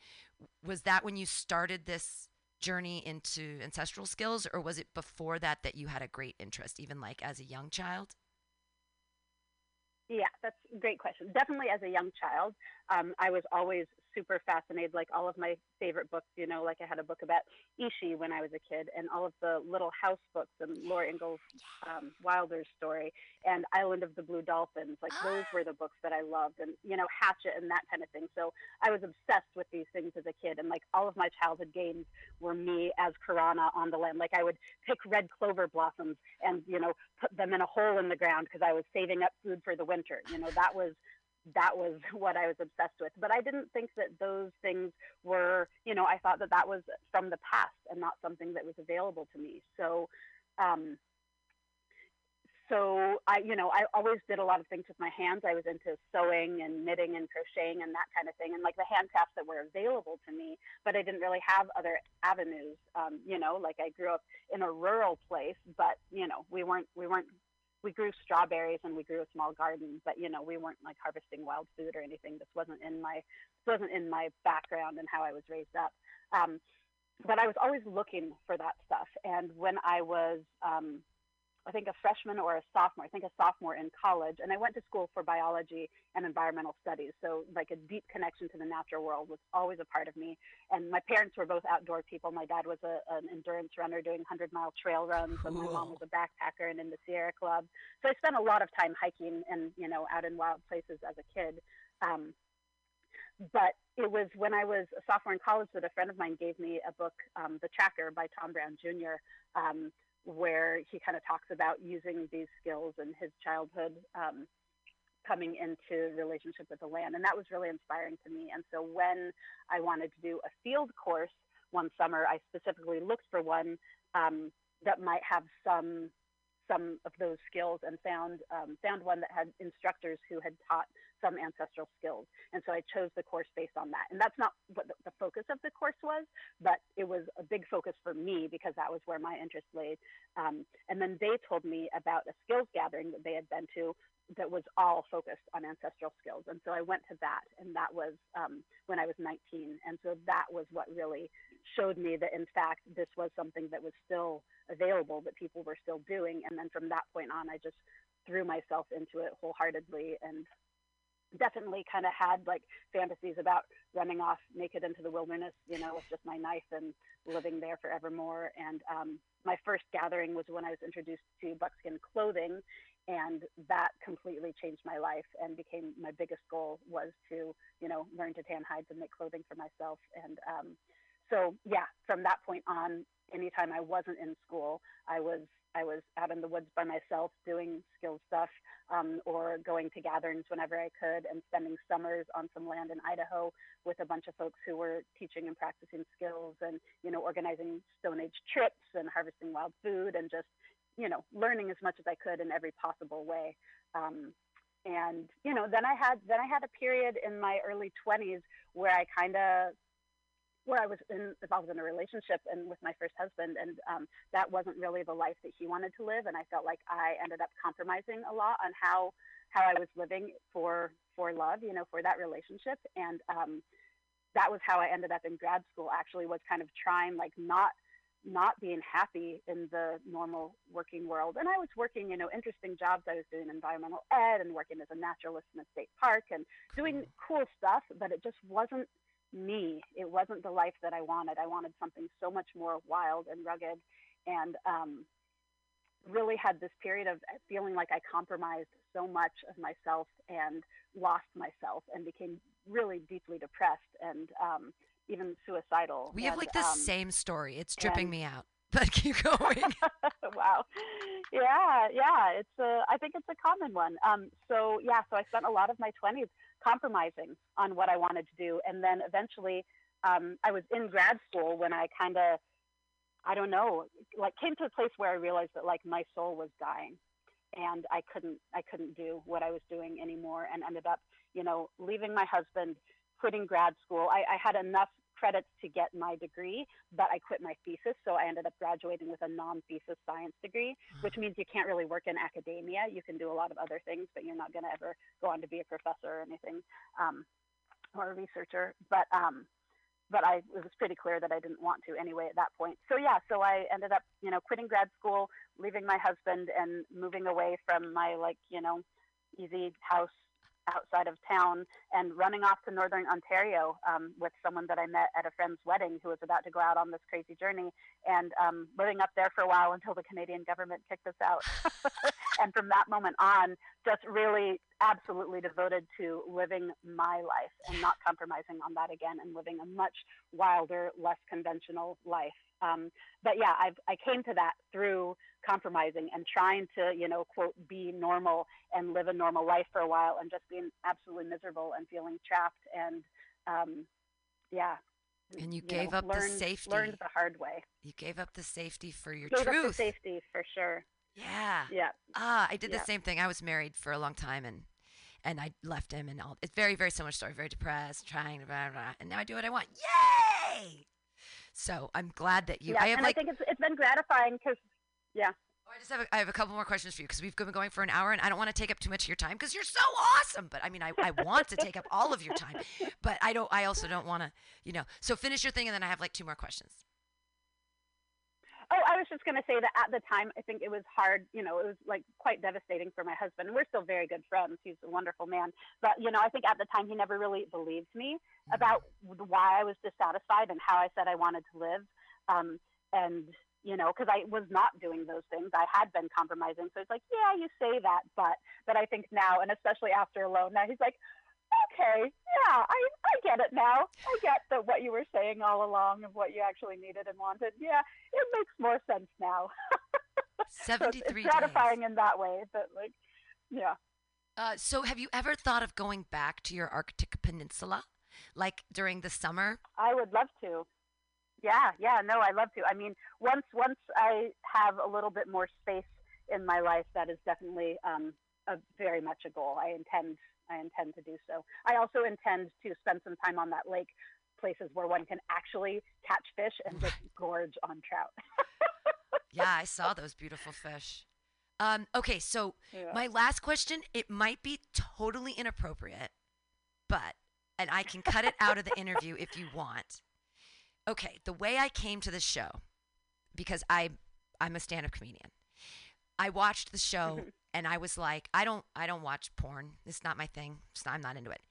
Was that when you started this journey into ancestral skills, or was it before that that you had a great interest, even like as a young child? Yeah, that's a great question. Definitely as a young child, um, I was always super fascinated. Like all of my favorite books, you know, like I had a book about Ishi when I was a kid, and all of the Little House books and Laura Ingalls um, Wilder's story and Island of the Blue Dolphins. Like those were the books that I loved, and you know, Hatchet and that kind of thing. So I was obsessed with these things as a kid, and like all of my childhood games were me as Karana on the land. Like I would pick red clover blossoms and you know put them in a hole in the ground because I was saving up food for the winter. You know, that was that was what I was obsessed with. But I didn't think that those things were, you know, I thought that that was from the past and not something that was available to me. So, um, so I, you know, I always did a lot of things with my hands. I was into sewing and knitting and crocheting and that kind of thing, and like the handcrafts that were available to me. But I didn't really have other avenues. Um, you know, like I grew up in a rural place, but you know, we weren't we weren't we grew strawberries and we grew a small garden, but you know, we weren't like harvesting wild food or anything. This wasn't in my this wasn't in my background and how I was raised up. Um, but I was always looking for that stuff. And when I was um, I think a freshman or a sophomore, I think a sophomore in college. And I went to school for biology and environmental studies. So, like a deep connection to the natural world was always a part of me. And my parents were both outdoor people. My dad was a, an endurance runner doing 100 mile trail runs, and my mom was a backpacker and in the Sierra Club. So, I spent a lot of time hiking and, you know, out in wild places as a kid. Um, but it was when I was a sophomore in college that a friend of mine gave me a book, um, The Tracker by Tom Brown Jr., um, where he kind of talks about using these skills in his childhood um, coming into relationship with the land. And that was really inspiring to me. And so when I wanted to do a field course one summer, I specifically looked for one um, that might have some some of those skills and found um, found one that had instructors who had taught some ancestral skills. And so I chose the course based on that. And that's not what the, the focus of the course was, but it was a big focus for me because that was where my interest lay. Um, and then they told me about a skills gathering that they had been to that was all focused on ancestral skills. And so I went to that, and that was um, when I was 19. And so that was what really showed me that, in fact, this was something that was still available, that people were still doing. And then from that point on, I just threw myself into it wholeheartedly and definitely kind of had like fantasies about running off naked into the wilderness, you know, with just my knife and living there forevermore. And um, my first gathering was when I was introduced to buckskin clothing, and that completely changed my life and became my biggest goal was to, you know, learn to tan hides and make clothing for myself. And um, so, yeah, from that point on, anytime I wasn't in school, I was I was out in the woods by myself doing skills stuff um, or going to gatherings whenever I could and spending summers on some land in Idaho with a bunch of folks who were teaching and practicing skills and, you know, organizing Stone Age trips and harvesting wild food and just, you know, learning as much as I could in every possible way. Um, and you know then i had then i had a period in my early 20s where i kind of where I was in, involved in a relationship and with my first husband, and um, that wasn't really the life that he wanted to live. And I felt like I ended up compromising a lot on how how I was living for for love, you know, for that relationship. And um, that was how I ended up in grad school. Actually, was kind of trying like not not being happy in the normal working world. And I was working, you know, interesting jobs. I was doing environmental ed and working as a naturalist in a state park and doing cool stuff, but it just wasn't me. It wasn't the life that I wanted. I wanted something so much more wild and rugged, and um, really had this period of feeling like I compromised so much of myself and lost myself, and became really deeply depressed and um, even suicidal. We and, have like the um, same story. It's dripping and- me out. But keep going. wow. Yeah, yeah. It's a. I think it's a common one. Um. So yeah. So I spent a lot of my twenties compromising on what I wanted to do, and then eventually, um, I was in grad school when I kind of, I don't know, like came to a place where I realized that like my soul was dying, and I couldn't. I couldn't do what I was doing anymore, and ended up, you know, leaving my husband, quitting grad school. I, I had enough credits to get my degree, but I quit my thesis. So I ended up graduating with a non thesis science degree, which means you can't really work in academia. You can do a lot of other things, but you're not going to ever go on to be a professor or anything um, or a researcher. But um, but I it was pretty clear that I didn't want to anyway at that point. So yeah, so I ended up, you know, quitting grad school, leaving my husband and moving away from my like, you know, easy house outside of town and running off to northern Ontario um, with someone that I met at a friend's wedding who was about to go out on this crazy journey and um, living up there for a while until the Canadian government kicked us out. and from that moment on, just really absolutely devoted to living my life and not compromising on that again and living a much wilder, less conventional life. Um, but yeah, I've, I came to that through compromising and trying to, you know, quote, be normal and live a normal life for a while and just being absolutely miserable and feeling trapped. And um, yeah. And you, you gave know, up learned, the safety. Learned the hard way. You gave up the safety for your Gave truth. up the safety for sure. Yeah. Yeah. Ah, I did Yeah. the same thing. I was married for a long time and and I left him and all. It's very very similar story. Very depressed, trying to blah, blah, blah, and now I do what I want. Yay! So I'm glad that you. yeah. I have and like. I think it's, it's been gratifying because, yeah. oh, I just have. A, I have a couple more questions for you because we've been going for an hour and I don't want to take up too much of your time because you're so awesome. But I mean, I, I want to take up all of your time, but I don't. I also don't want to. You know. So finish your thing and then I have like two more questions. Oh, I was just going to say that at the time, I think it was hard. You know, it was like quite devastating for my husband. We're still very good friends. He's a wonderful man. But, you know, I think at the time he never really believed me about why I was dissatisfied and how I said I wanted to live. Um, and, you know, because I was not doing those things. I had been compromising. So it's like, yeah, you say that, but, but I think now, and especially after Alone, now he's like, okay, yeah, I, I get it now. I get that what you were saying all along of what you actually needed and wanted. Yeah, it makes more sense now. 73 so it's gratifying days. in that way, but like, yeah. Uh, so have you ever thought of going back to your Arctic peninsula, like during the summer? I would love to. Yeah, yeah, no, I love to. I mean, once once I have a little bit more space in my life, that is definitely um, a, very much a goal. I intend I intend to do so. I also intend to spend some time on that lake, places where one can actually catch fish and just gorge on trout. yeah, I saw those beautiful fish. Um, okay, so yeah. my last question, it might be totally inappropriate, but, and I can cut it out of the interview if you want. Okay, the way I came to the show, because I, I'm a stand-up comedian. I watched the show and I was like, I don't, I don't watch porn. It's not my thing. Not, I'm not into it.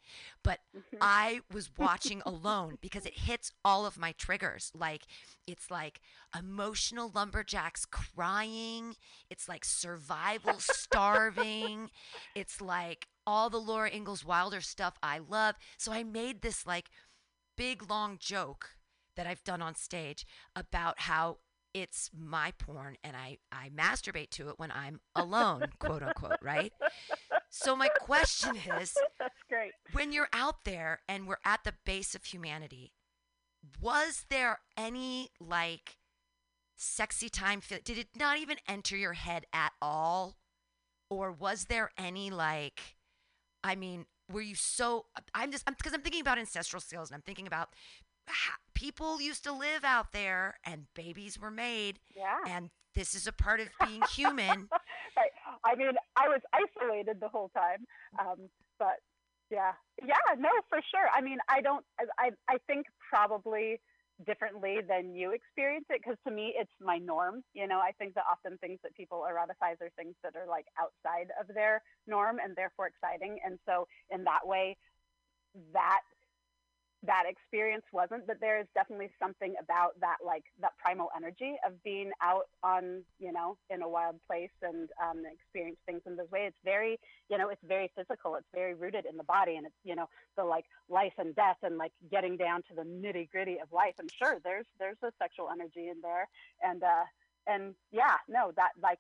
But mm-hmm. I was watching alone because it hits all of my triggers. Like, it's like emotional lumberjacks crying. It's like survival starving. It's like all the Laura Ingalls Wilder stuff I love. So I made this like big long joke that I've done on stage about how it's my porn and I, I masturbate to it when I'm alone, quote unquote, right? So my question is That's great. When you're out there and we're at the base of humanity, was there any like sexy time feel did it not even enter your head at all? Or was there any like I mean, were you so I'm just because I'm, I'm thinking about ancestral skills and I'm thinking about people used to live out there and babies were made. Yeah. And this is a part of being human. right. I mean, I was isolated the whole time. Um, but yeah, yeah, no, for sure. I mean, I don't, I, I think probably differently than you experience it because to me it's my norm you know i think that often things that people eroticize are things that are like outside of their norm and therefore exciting and so in that way that that experience wasn't but there is definitely something about that like that primal energy of being out on you know in a wild place and um, experience things in this way it's very you know it's very physical. It's very rooted in the body and it's you know the like life and death and like getting down to the nitty gritty of life. And sure there's there's a sexual energy in there. And uh and yeah no that like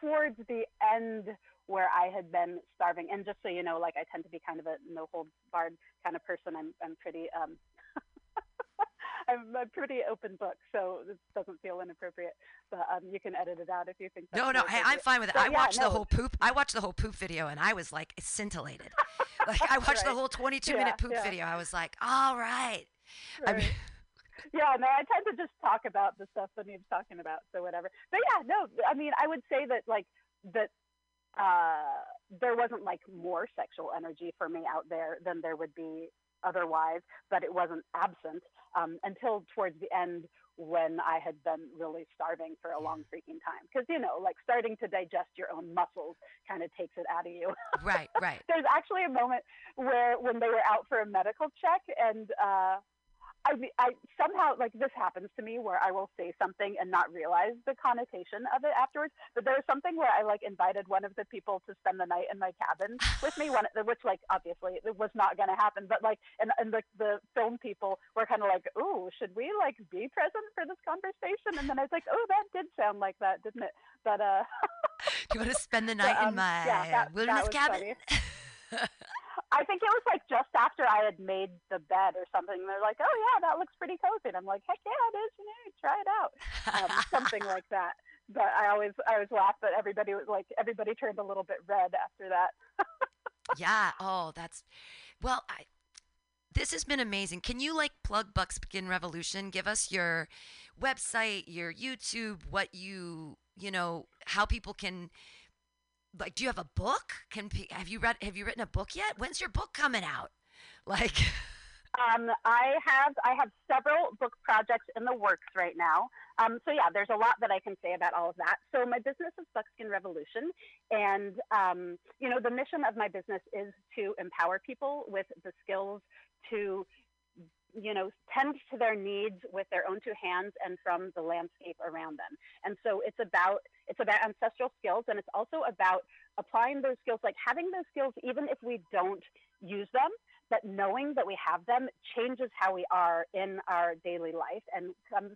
towards the end where I had been starving. And just so you know, like I tend to be kind of a no hold barred kind of person. I'm I'm pretty um I'm a pretty open book, so this doesn't feel inappropriate. But um, you can edit it out if you think. no, no, I, am fine with it. I yeah, watched no. the whole poop. I watched the whole poop video, and I was like it scintillated. like I watched right. the whole 22 yeah, minute poop yeah. video. I was like, all right. right. I mean, yeah, no, I tend to just talk about the stuff that needs talking about, so whatever. But yeah, no, I mean, I would say that like that uh, there wasn't like more sexual energy for me out there than there would be otherwise, but it wasn't absent um, until towards the end when I had been really starving for a long freaking time. Because, you know, like starting to digest your own muscles kind of takes it out of you. right, right. There's actually a moment where when they were out for a medical check and, uh, I, I somehow like this happens to me where I will say something and not realize the connotation of it afterwards. But there was something where I like invited one of the people to spend the night in my cabin with me, one which like obviously it was not going to happen. But like, and and the the film people were kind of like, "Ooh, should we like be present for this conversation?" And then I was like, "Oh, that did sound like that, didn't it?" But uh, do you want to spend the night but, um, in my yeah, that, wilderness that cabin? I think it was like just after I had made the bed or something. They're like, "Oh yeah, that looks pretty cozy." And I'm like, "Heck yeah, it is! You know, try it out." Um, something like that. But I always, I always laugh. But everybody was like, everybody turned a little bit red after that. yeah. Oh, that's well. I, this has been amazing. Can you like plug Buckskin Revolution? Give us your website, your YouTube, what you, you know, how people can like do you have a book can have you read have you written a book yet when's your book coming out like Um, I have I have several book projects in the works right now. Um, so yeah, there's a lot that I can say about all of that. So my business is Buckskin Revolution, and um, you know the mission of my business is to empower people with the skills to you know, tend to their needs with their own two hands and from the landscape around them. And so it's about it's about ancestral skills and it's also about applying those skills, like having those skills even if we don't use them, but knowing that we have them changes how we are in our daily life and comes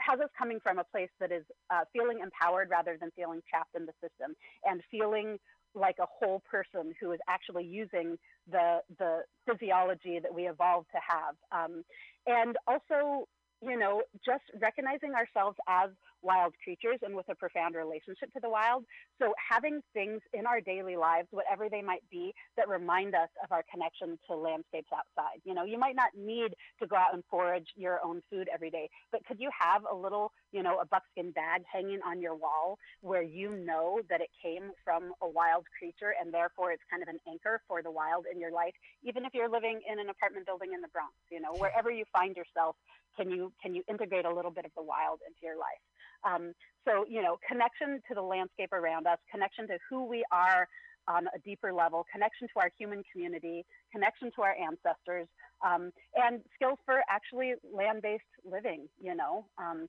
has us coming from a place that is uh, feeling empowered rather than feeling trapped in the system and feeling like a whole person who is actually using the the physiology that we evolved to have. Um, and also you know just recognizing ourselves as wild creatures and with a profound relationship to the wild. So, having things in our daily lives, whatever they might be, that remind us of our connection to landscapes outside. You know, you might not need to go out and forage your own food every day, but could you have a little, you know, a buckskin bag hanging on your wall where you know that it came from a wild creature and therefore it's kind of an anchor for the wild in your life, even if you're living in an apartment building in the Bronx, you know, wherever you find yourself, can you can you integrate a little bit of the wild into your life? Um, so, you know, connection to the landscape around us, connection to who we are on a deeper level, connection to our human community, connection to our ancestors, um, and skills for actually land based living, you know, um,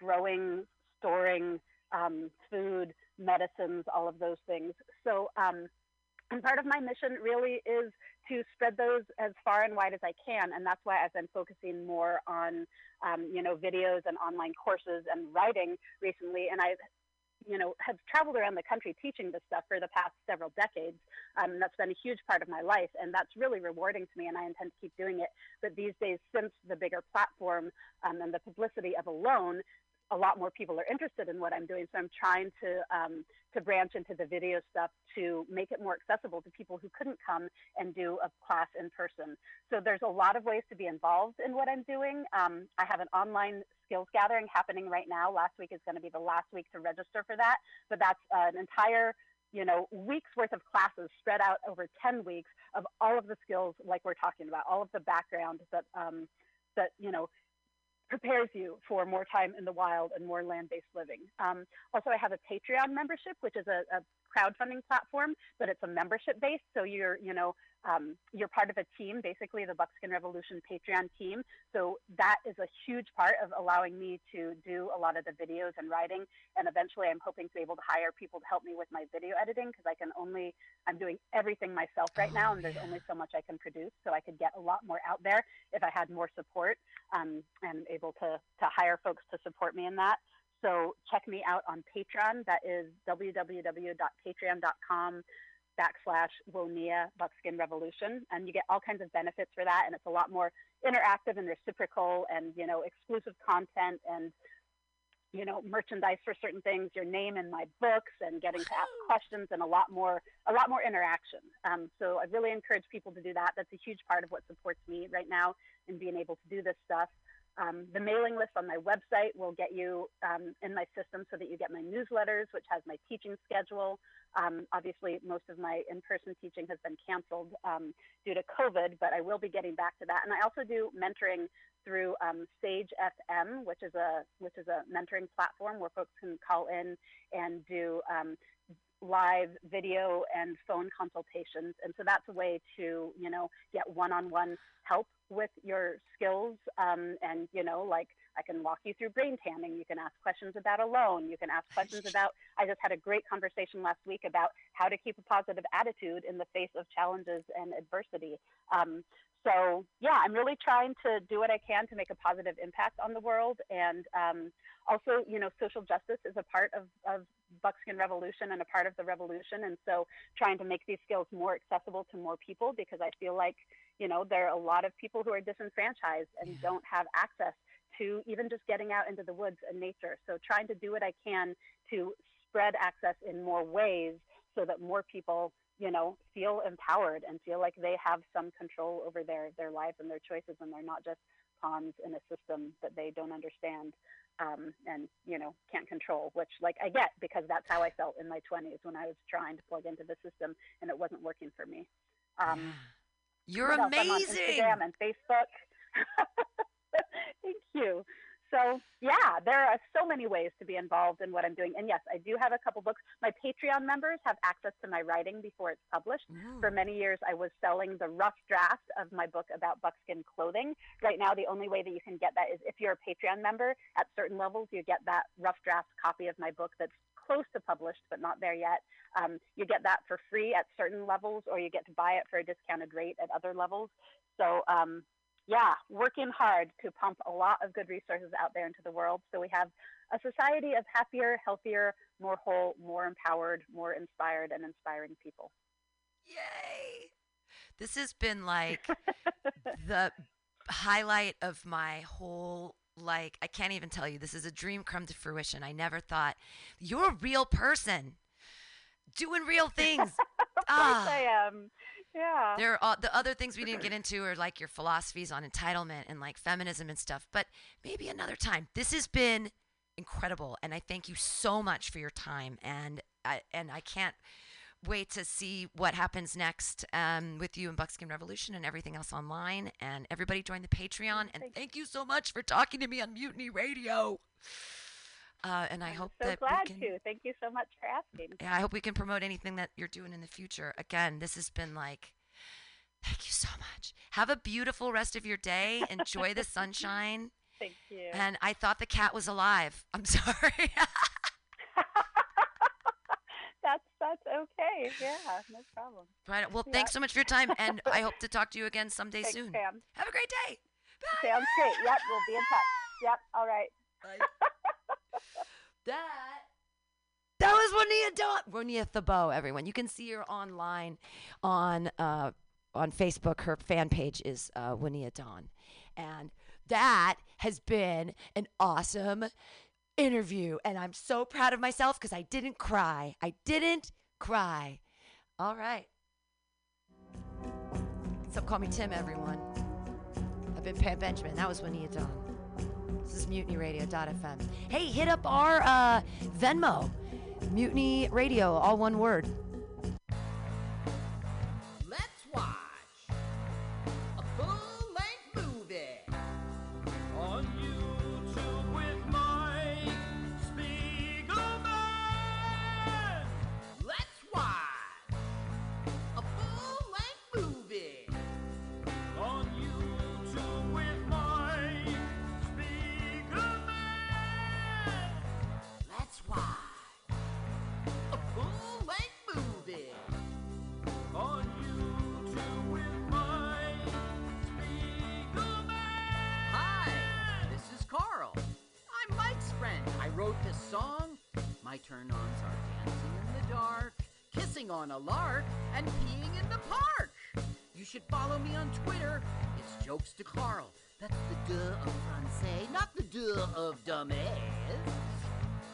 growing, storing um, food, medicines, all of those things. So, um, and part of my mission really is to spread those as far and wide as I can. And that's why I've been focusing more on, um, you know, videos and online courses and writing recently. And I've, you know, have traveled around the country teaching this stuff for the past several decades. Um, that's been a huge part of my life, and that's really rewarding to me, and I intend to keep doing it. But these days, since the bigger platform um, and the publicity of Alone, a lot more people are interested in what I'm doing. So I'm trying to um, to branch into the video stuff to make it more accessible to people who couldn't come and do a class in person. So there's a lot of ways to be involved in what I'm doing. Um, I have an online skills gathering happening right now. Last week is going to be the last week to register for that, but that's an entire you know, weeks worth of classes spread out over 10 weeks of all of the skills like we're talking about, all of the background that, um, that, you know, prepares you for more time in the wild and more land-based living. Um, also, I have a Patreon membership, which is a, a crowdfunding platform, but it's a membership based. So you're, you know, um, you're part of a team, basically the Buckskin Revolution Patreon team. So that is a huge part of allowing me to do a lot of the videos and writing. And eventually, I'm hoping to be able to hire people to help me with my video editing because I can only, I'm doing everything myself right now, and there's yeah. only so much I can produce. So I could get a lot more out there if I had more support um, and able to, to hire folks to support me in that. So check me out on Patreon. That is www.patreon.com backslash Woniya Buckskin Revolution. And you get all kinds of benefits for that. And it's a lot more interactive and reciprocal and, you know, exclusive content and, you know, merchandise for certain things, your name in my books and getting to ask questions and a lot more, a lot more interaction. Um, so I really encourage people to do that. That's a huge part of what supports me right now in being able to do this stuff. Um, the mailing list on my website will get you um, in my system so that you get my newsletters, which has my teaching schedule. Um, obviously, most of my in person teaching has been canceled um, due to COVID, but I will be getting back to that. And I also do mentoring through um, Sage FM, which is a which is a mentoring platform where folks can call in and do um, live video and phone consultations. And so that's a way to, you know, get one-on-one help with your skills. Um, and, you know, like I can walk you through brain tanning. You can ask questions about alone. You can ask questions about, I just had a great conversation last week about how to keep a positive attitude in the face of challenges and adversity. Um, so yeah, I'm really trying to do what I can to make a positive impact on the world. And um, also, you know, social justice is a part of, of Buckskin Revolution and a part of the revolution. And so trying to make these skills more accessible to more people because I feel like, you know, there are a lot of people who are disenfranchised and yeah. don't have access to even just getting out into the woods and nature. So trying to do what I can to spread access in more ways so that more people you know, feel empowered and feel like they have some control over their, their lives and their choices and they're not just pawns in a system that they don't understand um, and, you know, can't control, which like I get because that's how I felt in my 20s when I was trying to plug into the system and it wasn't working for me. Um, You're amazing. Instagram and Facebook. Thank you. So yeah, there are so many ways to be involved in what I'm doing. And yes, I do have a couple books. My Patreon members have access to my writing before it's published. Ooh. For many years, I was selling the rough draft of my book about buckskin clothing. Right now, the only way that you can get that is if you're a Patreon member. At certain levels, you get that rough draft copy of my book that's close to published but not there yet. Um, you get that for free at certain levels, or you get to buy it for a discounted rate at other levels. So um, yeah, working hard to pump a lot of good resources out there into the world so we have a society of happier, healthier, more whole, more empowered, more inspired, and inspiring people. Yay! This has been like the highlight of my whole like I can't even tell you. This is a dream come to fruition. I never thought you're a real person doing real things. of Ah. course I am. Yeah. There are all, the other things we didn't get into are like your philosophies on entitlement and like feminism and stuff, but maybe another time. This has been incredible and I thank you so much for your time and I and I can't wait to see what happens next um, with you and Buckskin Revolution and everything else online and everybody join the Patreon and Thank- thank you so much for talking to me on Mutiny Radio. Uh, and I I'm hope so that glad we can to. Thank you so much for asking. yeah, I hope we can promote anything that you're doing in the future. Again, this has been like, thank you so much. Have a beautiful rest of your day. Enjoy the sunshine. Thank you. And I thought the cat was alive. I'm sorry. that's that's okay. Yeah, no problem. right. Well, Yeah. thanks so much for your time. And I hope to talk to you again someday Thanks, soon. Pam. Have a great day. Bye. Sounds great. Yep, we'll be in touch. Yep. All right. Bye. That. That was Dawn. Woniya Thibeault, everyone. You can see her online on uh, on Facebook. Her fan page is uh, Juanita Dawn. And that has been an awesome interview. And I'm so proud of myself because I didn't cry. I didn't cry. All right. So call me Tim, everyone. I've been Pam Benjamin. That was Juanita Dawn. This is mutinyradio.fm. Hey, hit up our uh, Venmo, Mutiny Radio, all one word. Of dumbass.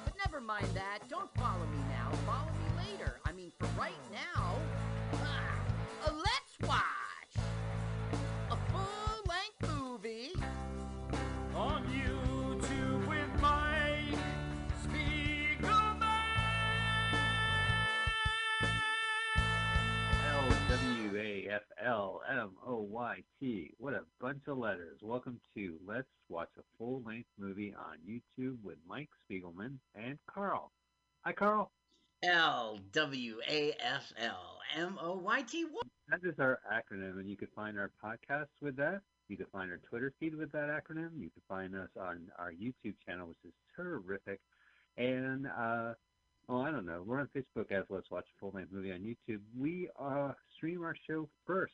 But never mind that. Don't follow me now. Follow me later. I mean, for right now, uh, let's watch a full-length movie. On YouTube with Mike Spiegelman. L W A F L M O Y T. What a bunch of letters. Welcome to Let's Watch a Full Length Movie on YouTube with Mike Spiegelman and Carl. Hi, Carl. L W A F L M O Y T. That is our acronym, and you can find our podcast with that. You can find our Twitter feed with that acronym. You can find us on our YouTube channel, which is terrific. And, uh, oh, I don't know. We're on Facebook as Let's Watch a Full Length Movie on YouTube. We uh, stream our show first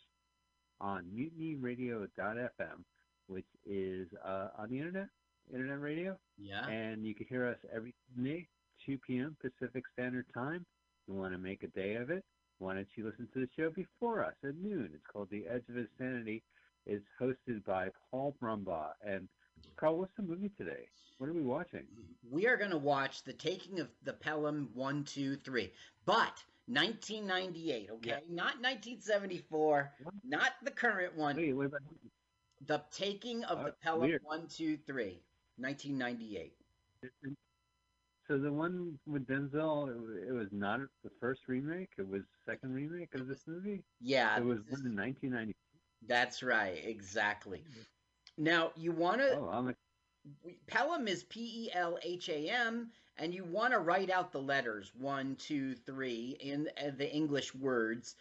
on mutinyradio.fm, which is uh, on the internet, internet radio. Yeah. And you can hear us every Sunday, 2 p.m. Pacific Standard Time. You want to make a day of it? Why don't you listen to the show before us at noon? It's called The Edge of Insanity. It's hosted by Paul Brumbaugh. And Carl, what's the movie today? What are we watching? We are going to watch The Taking of the Pelham 1, 2, 3. But 1998, okay? Yeah. Not 1974, What? not the current one. Wait, what about The Taking of Uh, the Pelham weird. 1, 2, 3. 1998. So the one with Denzel, it it was not the first remake. It was the second remake of this movie. Yeah, It was in 1990. that's right. Exactly. Now you want to Oh, Pelham is P E L H A M, and you want to write out the letters one, two, three in uh, the English words,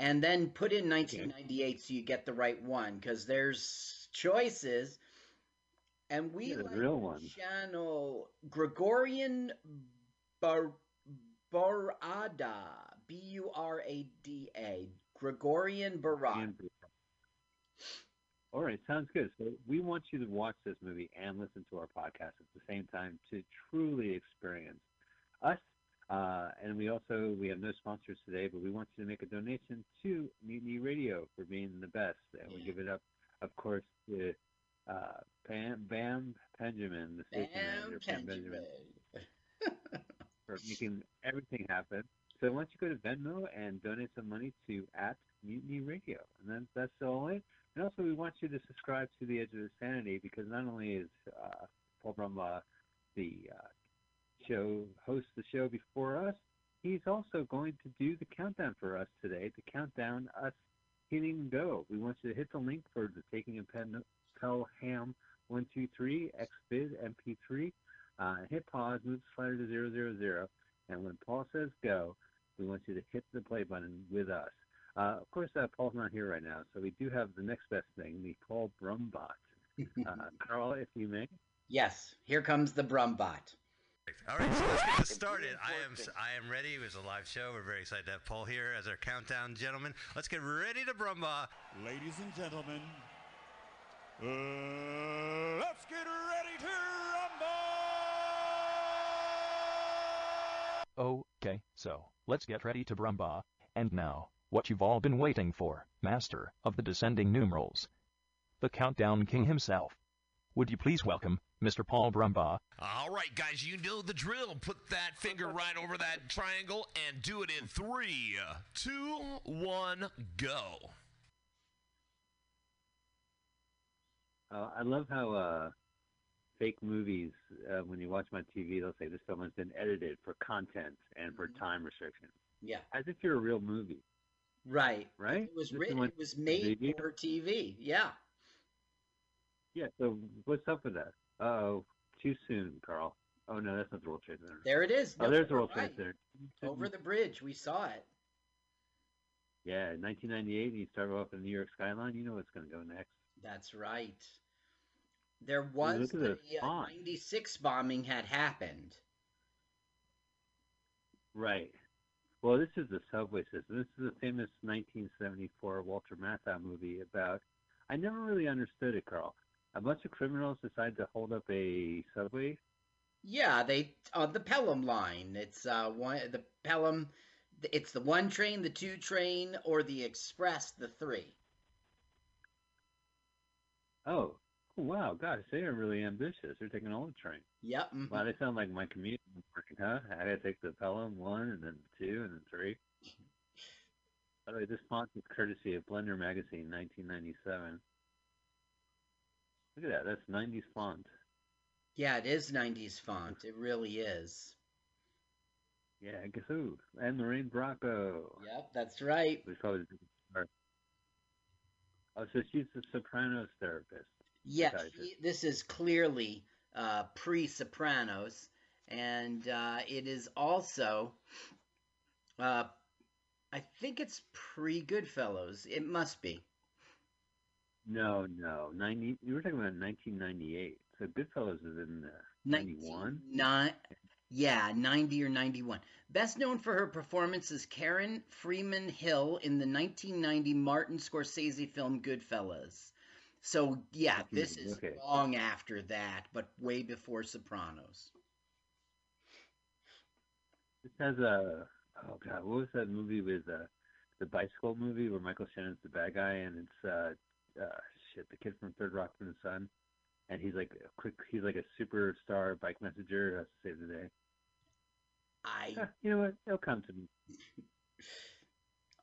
and then put in 1998 so you get the right one because there's choices. And we Yeah, the like real one. channel Gregorian Bar- Burada, B U R A D A, Gregorian Barad. Ian Bruce. All right, sounds good. So we want you to watch this movie and listen to our podcast at the same time to truly experience us. Uh, and we also we have no sponsors today, but we want you to make a donation to Mutiny Radio for being the best, and we give it up, of course, to uh, Bam, Bam Benjamin, the station Bam manager, Bam Benjamin. for making everything happen. So why don't you go to Venmo and donate some money to at Mutiny Radio, and then that's all it. And also, we want you to subscribe to the Edge of Sanity because not only is uh, Paul Brumbaugh the uh, show host the show before us, he's also going to do the countdown for us today. The countdown us hitting go. We want you to hit the link for the Taking a Pen Pelham one two three Xvid MP3. Uh, hit pause, move the slider to zero zero zero, and when Paul says go, we want you to hit the play button with us. Uh, of course, uh, Paul's not here right now, so we do have the next best thing, the Paul Brumbot. Uh, Carl, if you may. yes, here comes the Brumbot. All right, so let's get this started. I am I am ready. It was a live show. We're very excited to have Paul here as our countdown gentleman. Let's get ready to brumba. Ladies and gentlemen, uh, let's get ready to rumble! Okay, so, let's get ready to Brumba. And now, what you've all been waiting for, Master of the Descending Numerals. The Countdown King himself. Would you please welcome Mr. Paul Brumba? All right, guys, you know the drill. Put that finger right over that triangle and do it in three, two, one, go. Uh, I love how uh, fake movies, uh, when you watch them on TV, they'll say this film has been edited for content and for time restrictions, Yeah, as if you're a real movie, right. right? It was This written. It was made TV? for TV. Yeah. Yeah. So what's up with that? Oh, too soon, Carl. Oh no, that's not the World Trade Center. There it is. oh, No, there's the World Trade. Center. Over the bridge. We saw it. Yeah, 1998. And you start off in the New York skyline. You know what's going to go next. That's right. There was the the uh, 96 bombing had happened. Right. Well, this is the subway system. This is a famous 1974 Walter Matthau movie about. I never really understood it, Carl. A bunch of criminals decide to hold up a subway. Yeah, they on the Pelham line. It's uh one the Pelham. It's the one train, the two train, or the express, the three. Oh, wow, gosh, they are really ambitious. They're taking all the train. Yep. mhm. Wow, they sound like my commute working, huh? I gotta take the Pelham one and then two and then three. By the way, this font is courtesy of Blender Magazine, 1997. Look at that. That's 90s font. Yeah, it is 90s font. It really is. Yeah, I guess who? And Lorraine Bracco. Yep, that's right. We probably Oh, so she's the Sopranos therapist. Yes, this is clearly uh, pre-Sopranos, and uh, it is also, uh, I think it's pre-Goodfellas. It must be. No, no, 90. You were talking about 1998. So Goodfellas is in uh, 91. Nine, yeah, 90 or 91. Best known for her performance as Karen Friedman Hill in the 1990 Martin Scorsese film Goodfellas. So, yeah, this is Okay. long after that, but way before Sopranos. This has a oh god, what was that movie with uh, the bicycle movie where Michael Shannon's the bad guy and it's uh, uh shit the kid from Third Rock from the Sun, and he's like a quick he's like a superstar bike messenger who has to save the day. I you know what? It'll come to me.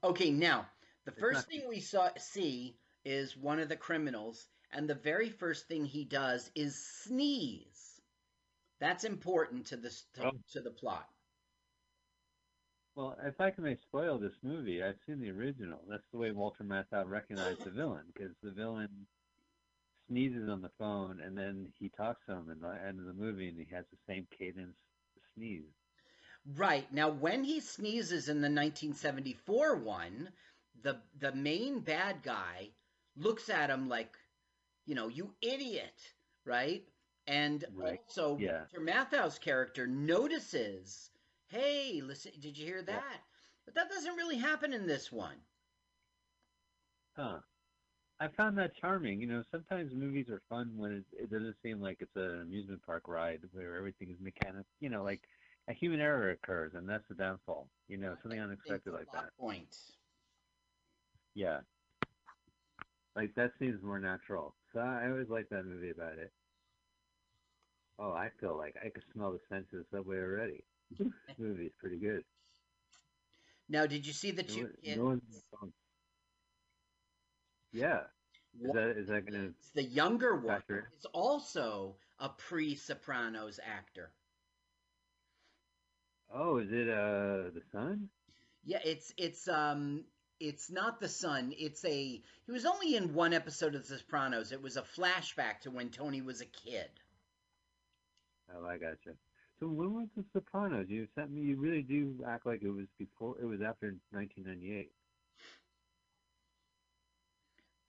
Okay, now the It's first not- thing we saw see is one of the criminals, and the very first thing he does is sneeze. That's important to this to, Oh. to the plot. Well, if I can may spoil this movie, I've seen the original. That's the way Walter Matthau recognized the villain because the villain sneezes on the phone, and then he talks to him in the end of the movie, and he has the same cadence sneeze. Right. Now when he sneezes in the 1974 one, the the main bad guy looks at him like, you know, you idiot, right? And Right. also Yeah. Walter Matthau's character notices, "Hey, listen, did you hear that?" But that doesn't really happen in this one. Huh. I found that charming. You know, sometimes movies are fun when it, it doesn't seem like it's an amusement park ride where everything is mechanical. You know, like a human error occurs, and that's the downfall. You know, something unexpected like that. Point. Yeah. Like that seems more natural. So I always like that movie about it. Oh, I feel like I could smell the scent of the subway already. This movie is pretty good. Now, did you see the two kids? no one's on the phone. Yeah. Is that is that gonna is the younger one is also a pre-Sopranos actor. Oh, is it uh the son? Yeah, it's it's um it's not the son. It's a he was only in one episode of The Sopranos. It was a flashback to when Tony was a kid. Oh, I gotcha. So when was The Sopranos? You sent me. You really do act like it was before. It was after 1998.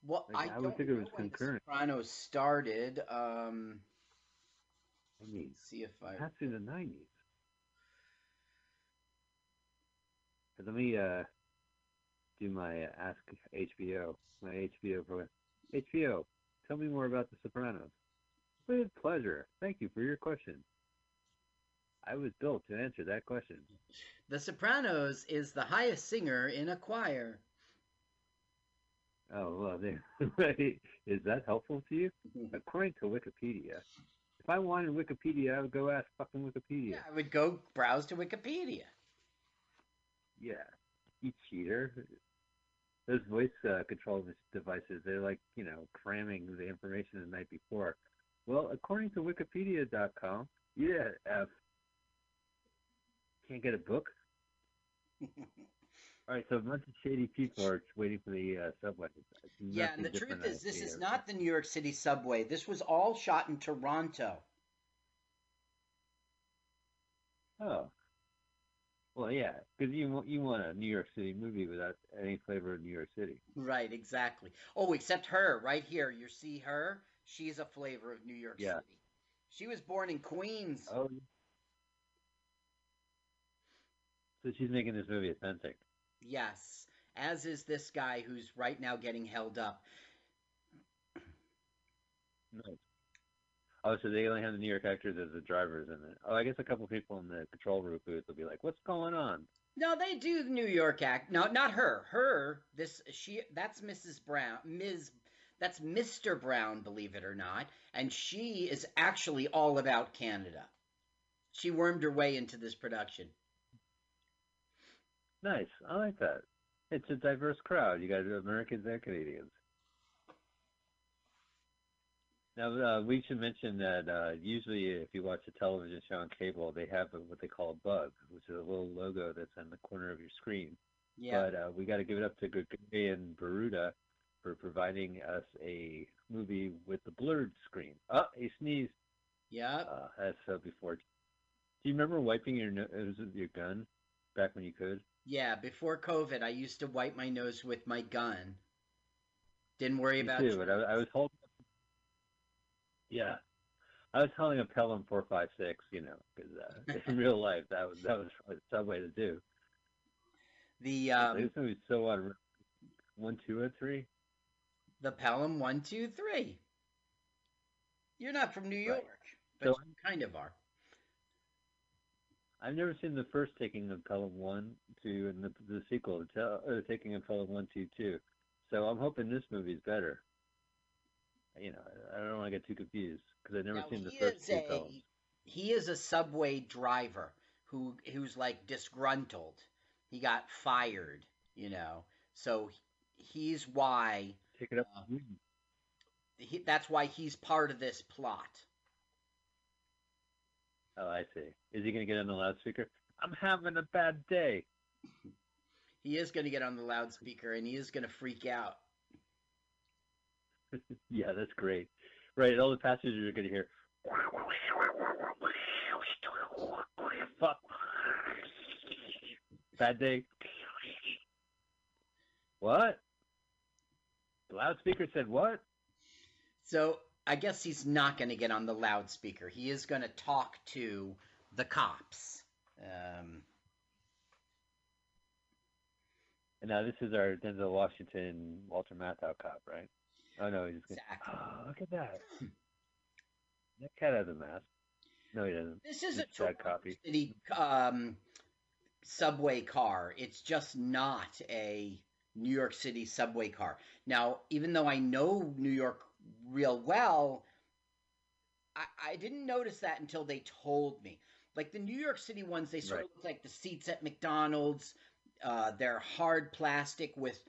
Well, Like, I, I would don't think it was concurrent. The Sopranos started. Um, I mean, let's see if I that's in the 90s. Let me uh do my uh, ask HBO, my HBO program. HBO, tell me more about The Sopranos. With pleasure. Thank you for your question. I was built to answer that question. The Sopranos is the highest singer in a choir. Oh well, there. Is that helpful to you? According to Wikipedia, if I wanted Wikipedia, I would go ask fucking Wikipedia. Yeah, I would go browse to Wikipedia. Yeah, you cheater. Those voice uh, control devices, they're like, you know, cramming the information the night before. Well, according to Wikipedia.com, yeah, F. Can't get a book? All right, so a bunch of shady people are waiting for the uh, subway. Yeah, and the truth is, this is not the New York City subway. This was all shot in Toronto. Oh. Well, yeah, because you want you want a New York City movie without any flavor of New York City. Right, exactly. Oh, except her, right here. You see her? She's a flavor of New York Yeah. City. She was born in Queens. Oh. So she's making this movie authentic. Yes. As is this guy who's right now getting held up. Nice. Oh, so they only have the New York actors as the drivers in it. Oh, I guess a couple people in the control room booth will be like, "What's going on?" No, they do the New York act. No, not her. Her, this she that's Mrs. Brown, Ms. That's Mr. Brown, believe it or not, and she is actually all about Canada. She wormed her way into this production. Nice. I like that. It's a diverse crowd. You got Americans and Canadians. Now, uh, we should mention that uh, usually if you watch a television show on cable, they have what they call a bug, which is a little logo that's on the corner of your screen. Yeah. But uh, we got to give it up to Gregorian Burada for providing us a movie with the blurred screen. Oh, he sneezed. Yep. Uh, as said before. Do you remember wiping your nose with your gun back when you could? Yeah, before COVID, I used to wipe my nose with my gun. Didn't worry Me about too, but I, I was holding. Yeah, I was holding a Pelham four five six. You know, because uh, in real life that was that was probably the tough way to do. the um, this movie's so on one, two, and three. the Pelham one two three. You're not from New York, but So- you kind of are. I've never seen the first taking of Pelham one, two, and the the sequel, the or taking of Pelham one, two, two. So I'm hoping this movie's better. You know, I don't want to get too confused because I've never Now, seen the first two a Pelhams. he is a subway driver who who's like disgruntled. He got fired, you know. So he's why Take it up. uh, he, that's why he's part of this plot. Oh, I see. Is he going to get on the loudspeaker? I'm having a bad day. He is going to get on the loudspeaker and he is going to freak out. yeah, that's great. right, all the passengers are gonna hear. Fuck. Bad day. What? The loudspeaker said what? So I guess he's not going to get on the loudspeaker. He is going to talk to the cops. Um, And now this is our Denzel Washington, Walter Matthau cop, right? Oh no, he's gonna. Exactly. Oh, look at that. that cat has a mask. No, he doesn't. this is a Toronto copy. City um, subway car. It's just not a New York City subway car. Now, even though I know New York real well, I, I didn't notice that until they told me. Like the New York City ones, they sort Right. of look like the seats at McDonald's. Uh, they're hard plastic with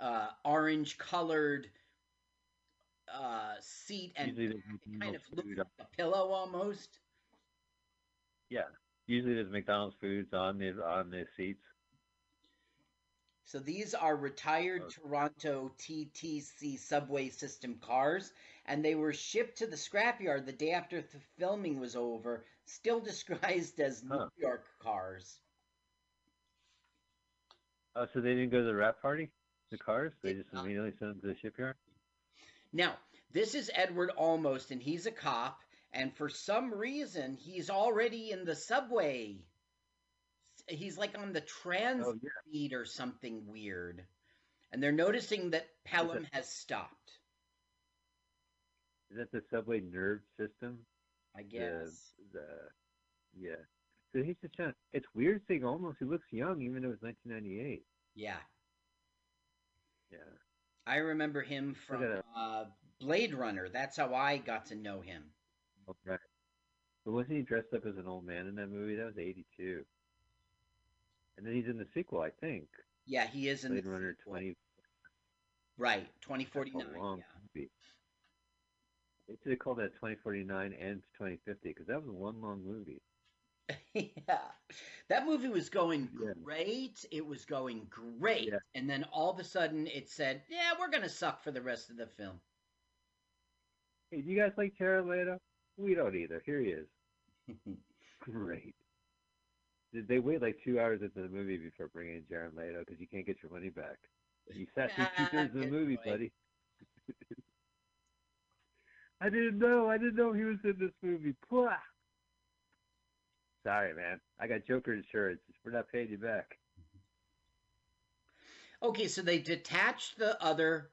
uh, orange colored uh, seat and kind of looks like a pillow almost. Yeah. Usually there's McDonald's foods on the on the seats. So these are retired Okay. Toronto TTC subway system cars, and they were shipped to the scrapyard the day after the filming was over, still disguised as New York cars. Oh, so they didn't go to the wrap party? The cars? They just immediately sent them to the shipyard? Now, this is Edward Olmos, and he's a cop, and for some reason, he's already in the subway. He's like on the trans Oh yeah. feed or something weird. And they're noticing that Pelham has stopped, Is that the subway nerve system? I guess. The, the yeah. So he's just trying. It's weird seeing Olmos. He looks young, even though it's 1998. Yeah. Yeah. I remember him from uh, Blade Runner. That's how I got to know him. Oh, right. But wasn't he dressed up as an old man in that movie? That was 82. And then he's in the sequel, I think. Yeah, he is in Blade the Runner sequel. 20. Right, 2049. a long Yeah. movie. They should have called that 2049 and 2050 because that was one long movie. yeah. That movie was going Yeah. great. It was going great. Yeah. And then all of a sudden it said, yeah, we're going to suck for the rest of the film. Hey, do you guys like Jared Leto? We don't either. Here he is. Great. Did they wait like two hours into the movie before bringing in Jared Leto because you can't get your money back? You sat through two thirds of the movie, point. buddy. I didn't know. I didn't know he was in this movie. Pwah! Sorry, man. I got Joker insurance. We're not paying you back. Okay, so they detach the other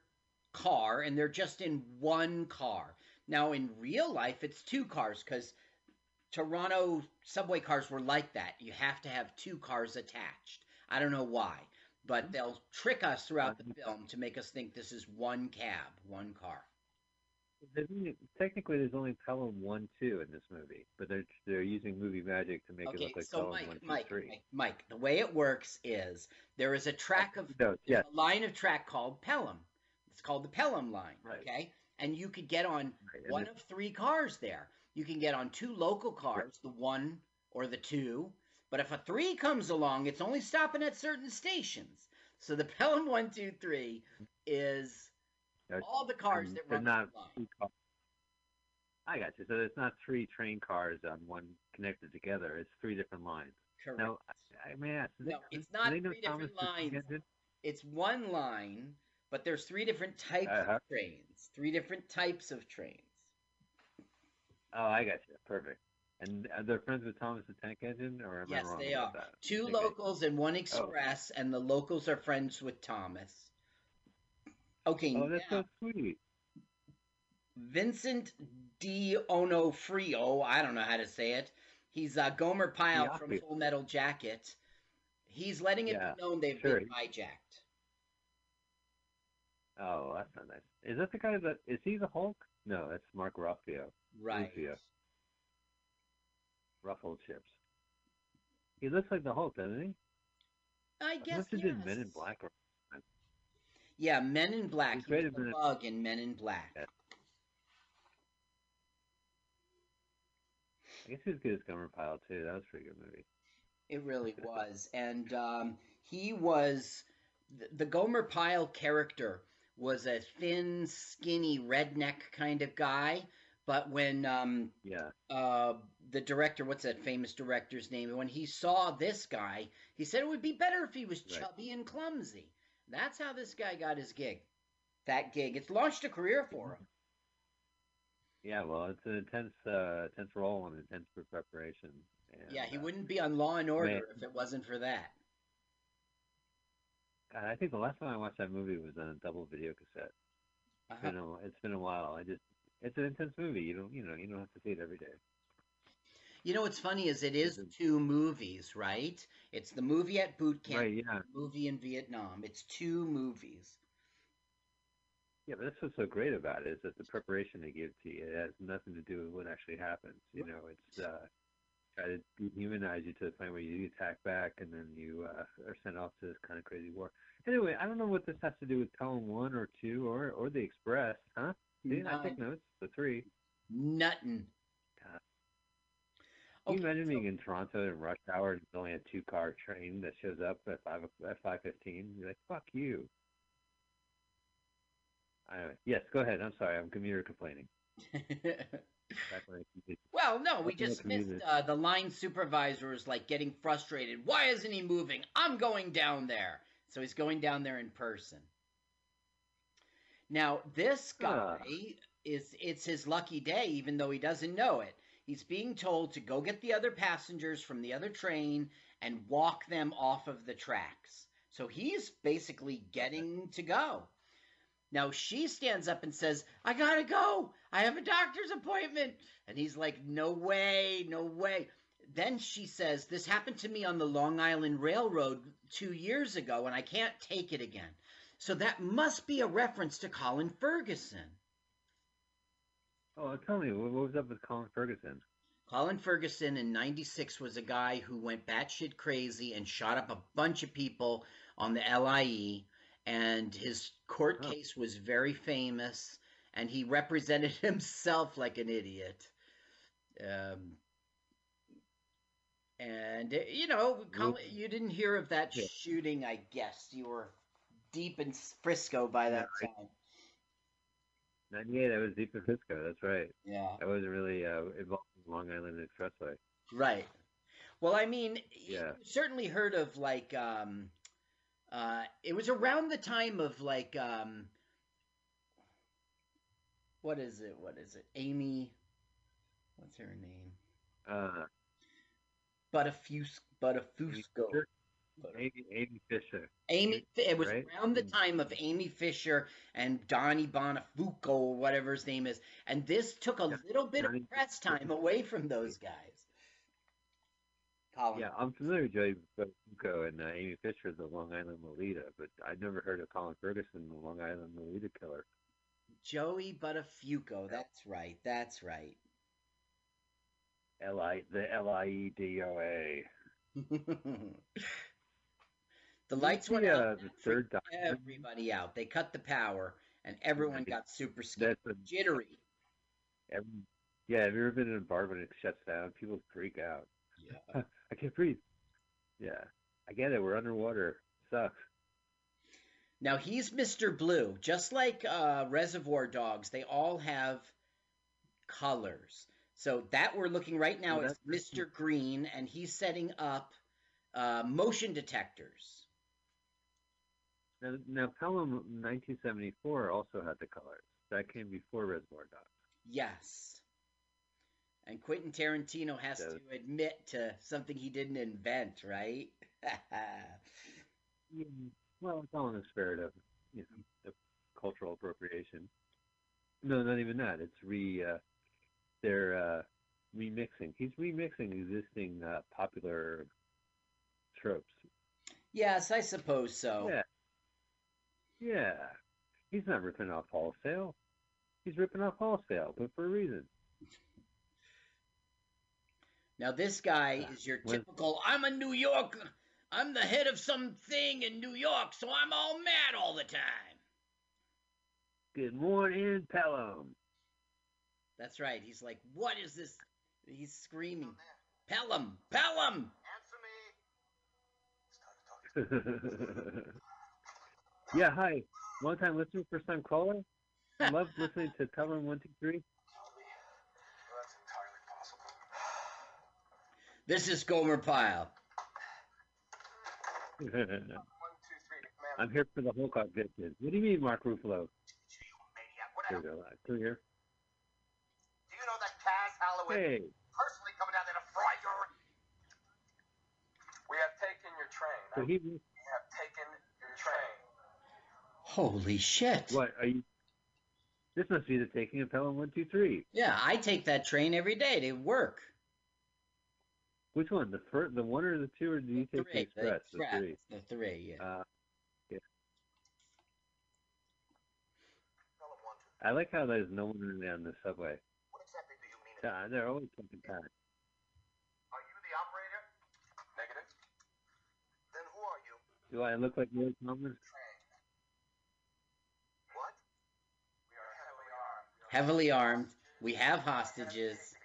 car and they're just in one car. Now, in real life, it's two cars because Toronto subway cars were like that. You have to have two cars attached. I don't know why, but mm-hmm. they'll trick us throughout the mm-hmm. film to make us think this is one cab, one car. There's Technically, there's only Pelham one, two in this movie, but they're they're using movie magic to make it look like so Pelham Mike, one, two, Mike, three. Mike, Mike, the way it works is there is a track of No, yes, a line of track called Pelham. It's called the Pelham line. Right. Okay, and you could get on Right, one of three cars there. You can get on two local cars, the one or the two. But if a three comes along, it's only stopping at certain stations. So the Pelham one, two, three is That's- all the cars that run not the line. two cars. I got you. So it's not three train cars on one connected together. It's three different lines. Correct. Now, I, I may ask. do they- No, do it's not three different Thomas lines. It's one line, but there's three different types Uh-huh. of trains. Three different types of trains. Oh, I got you. Perfect. And they're they friends with Thomas the Tank Engine, or am Yes, I wrong they are. that? Two Okay. locals and one express, and the locals are friends with Thomas. Okay, Oh, that's now, so sweet. Vincent D. Onofrio, I don't know how to say it. He's uh, Gomer Pyle from Dioprio. Full Metal Jacket. He's letting it Yeah, be known they've sure. been hijacked. Oh, that's not nice. Is that the guy that is he the Hulk? No, that's Mark Ruffalo. Right. Rufio. Ruffled chips. He looks like the Hulk, doesn't he? I I guess must have yes. did Men in Black. Or, Yeah, Men in Black. He's He's great the bug in Men in Black. Yeah. I guess he was good as Gomer Pyle too. That was a pretty good movie. It really was. And um, he was the, the Gomer Pyle character was a thin, skinny redneck kind of guy. But when um, Yeah. uh, the director, what's that famous director's name? When he saw this guy, he said it would be better if he was Right. chubby and clumsy. That's how this guy got his gig. That gig. It's launched a career for him. Yeah, well, it's an intense, uh, intense role and intense preparation. And, Yeah, he uh, wouldn't be on Law and Order man. if it wasn't for that. God, I think the last time I watched that movie was on a double video cassette. It's Uh-huh. been a, it's been a while. I just, it's an intense movie. You don't, you know, you don't have to see it every day. You know what's funny is it is two movies, right? It's the movie at boot camp, Right? Yeah. the movie in Vietnam. It's two movies. Yeah, but that's what's so great about it is that the preparation they give to you it has nothing to do with what actually happens. You know, it's uh, try to dehumanize you to the point where you attack back and then you uh, are sent off to this kind of crazy war. Anyway, I don't know what this has to do with Pelham One or Two or or the Express, huh? See, I take notes. The three. Nuttin. God. Can you Okay, imagine so- being in Toronto in rush hour and there's only a two car train that shows up at five at five fifteen? You're like, fuck you. Anyway, yes, go ahead. I'm sorry, I'm commuter complaining. Back when I well, no, we just missed uh, the line supervisor is like getting frustrated. Why isn't he moving? I'm going down there. So he's going down there in person. Now, this guy Ah. is it's his lucky day, even though he doesn't know it. He's being told to go get the other passengers from the other train and walk them off of the tracks. So he's basically getting to go. Now she stands up and says, I gotta go. I have a doctor's appointment. And he's like, No way, no way. Then she says, This happened to me on the Long Island Railroad two years ago, and I can't take it again. So that must be a reference to Colin Ferguson. Oh, tell me, what was up with Colin Ferguson? Colin Ferguson in 96 was a guy who went batshit crazy and shot up a bunch of people on the LIE, and his court Oh. case was very famous, and he represented himself like an idiot. Um, and, uh, you know, you didn't hear of that Yeah. shooting, I guess. You were deep in Frisco by that time. 98, I was deep in Frisco, that's right. Yeah. I wasn't really uh, involved in Long Island Expressway. Right. Well, I mean, Yeah. you certainly heard of like um uh it was around the time of like um what is it? What is it? Amy what's her name? Uh, Butterfuse Butterfusco. Fisher? Amy, Amy Fisher. Amy it was Right? around the Mm. time of Amy Fisher and Donnie Bonafuco or whatever his name is. And this took a Yeah, little bit Donnie of press time away from those guys. Colin. Yeah, I'm familiar with Joey Bucco and uh, Amy Fisher, the Long Island Lolita, but I'd never heard of Colin Ferguson, the Long Island Lolita killer. Joey Buttafuoco. That's right. That's right. L I the L I E D O A. the lights went Yeah, out. Uh, the third freaked doctor. Everybody out. They cut the power, and everyone got super scared, a, jittery. every, yeah. Have you ever been in a bar when it shuts down? People freak out. Yeah. I can't breathe. Yeah, I get it. We're underwater. Sucks. Now he's Mr. Blue, just like uh, Reservoir Dogs. They all have colors. So that we're looking right now Yeah, is Mr. Green, and he's setting up uh, motion detectors. Now, now Pelham 1974 also had the colors. That came before Reservoir Dogs. Yes. And Quentin Tarantino has So- to admit to something he didn't invent, right? Yeah, well, it's all in the spirit of you know the cultural appropriation. No, not even that. It's re uh, they're uh, remixing. He's remixing existing uh, popular tropes. yes, I suppose so. Yeah, yeah. He's not ripping off wholesale. He's ripping off wholesale, but for a reason. Now this guy is your typical I'm a New York I'm the head of something in New York, so I'm all mad all the time. Good morning, Pelham. That's right. He's like, "What is this?" He's screaming, "Pelham, Pelham!" Answer me. Yeah, hi. Long time listener, first time caller. I love listening to Pelham One Two Three. This is Gomer Pyle. I'm here for the Holcock bitches. What do you mean, Mark Ruffalo? Here we go. Uh, Two here. Do you know that Kaz Holloway Hey, personally coming down there to fry your? We have taken your train. so he We have taken your train. Holy shit. what are you? This must be the taking of Pelham One Two Three. Yeah, I take that train every day to work. Which one? The first, the one or the two, or do you take the Three, the express? The express, three. The three, yeah. Uh, yeah. I like how there's no one really on the subway. What exactly do you mean? Yeah, they're always fucking packed. Are you the operator? Negative. Then who are you? Do I look like Lloyd Thomas? What? We are heavily armed. Heavily armed. We have hostages.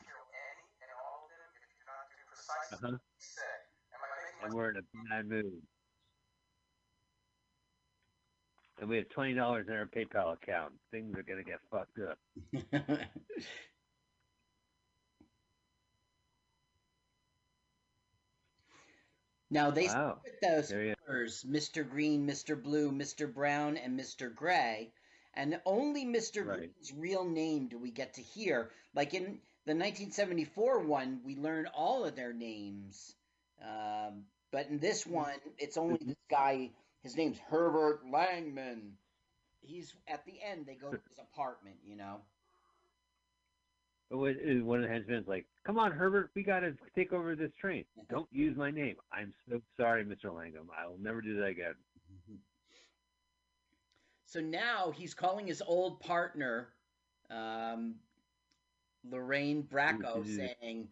Precisely Uh huh. what you say. Am I making And we're in a bad mood. And we have twenty dollars in our PayPal account. Things are gonna get fucked up. now they Wow. split those colors: Mr. Green, Mr. Blue, Mr. Brown, and Mr. Gray. And only Mr. Right. Green's real name do we get to hear. Like in the 1974 one, we learn all of their names. Um, but in this one, it's only this guy. His name's Herbert Langman. He's at the end. They go to his apartment. You know. But what is one of the henchmen's like, "Come on, Herbert, we gotta take over this train. Don't use my name. I'm so sorry, Mr. Langham. I will never do that again." So now he's calling his old partner, um, Lorraine Bracco, Mhm. saying,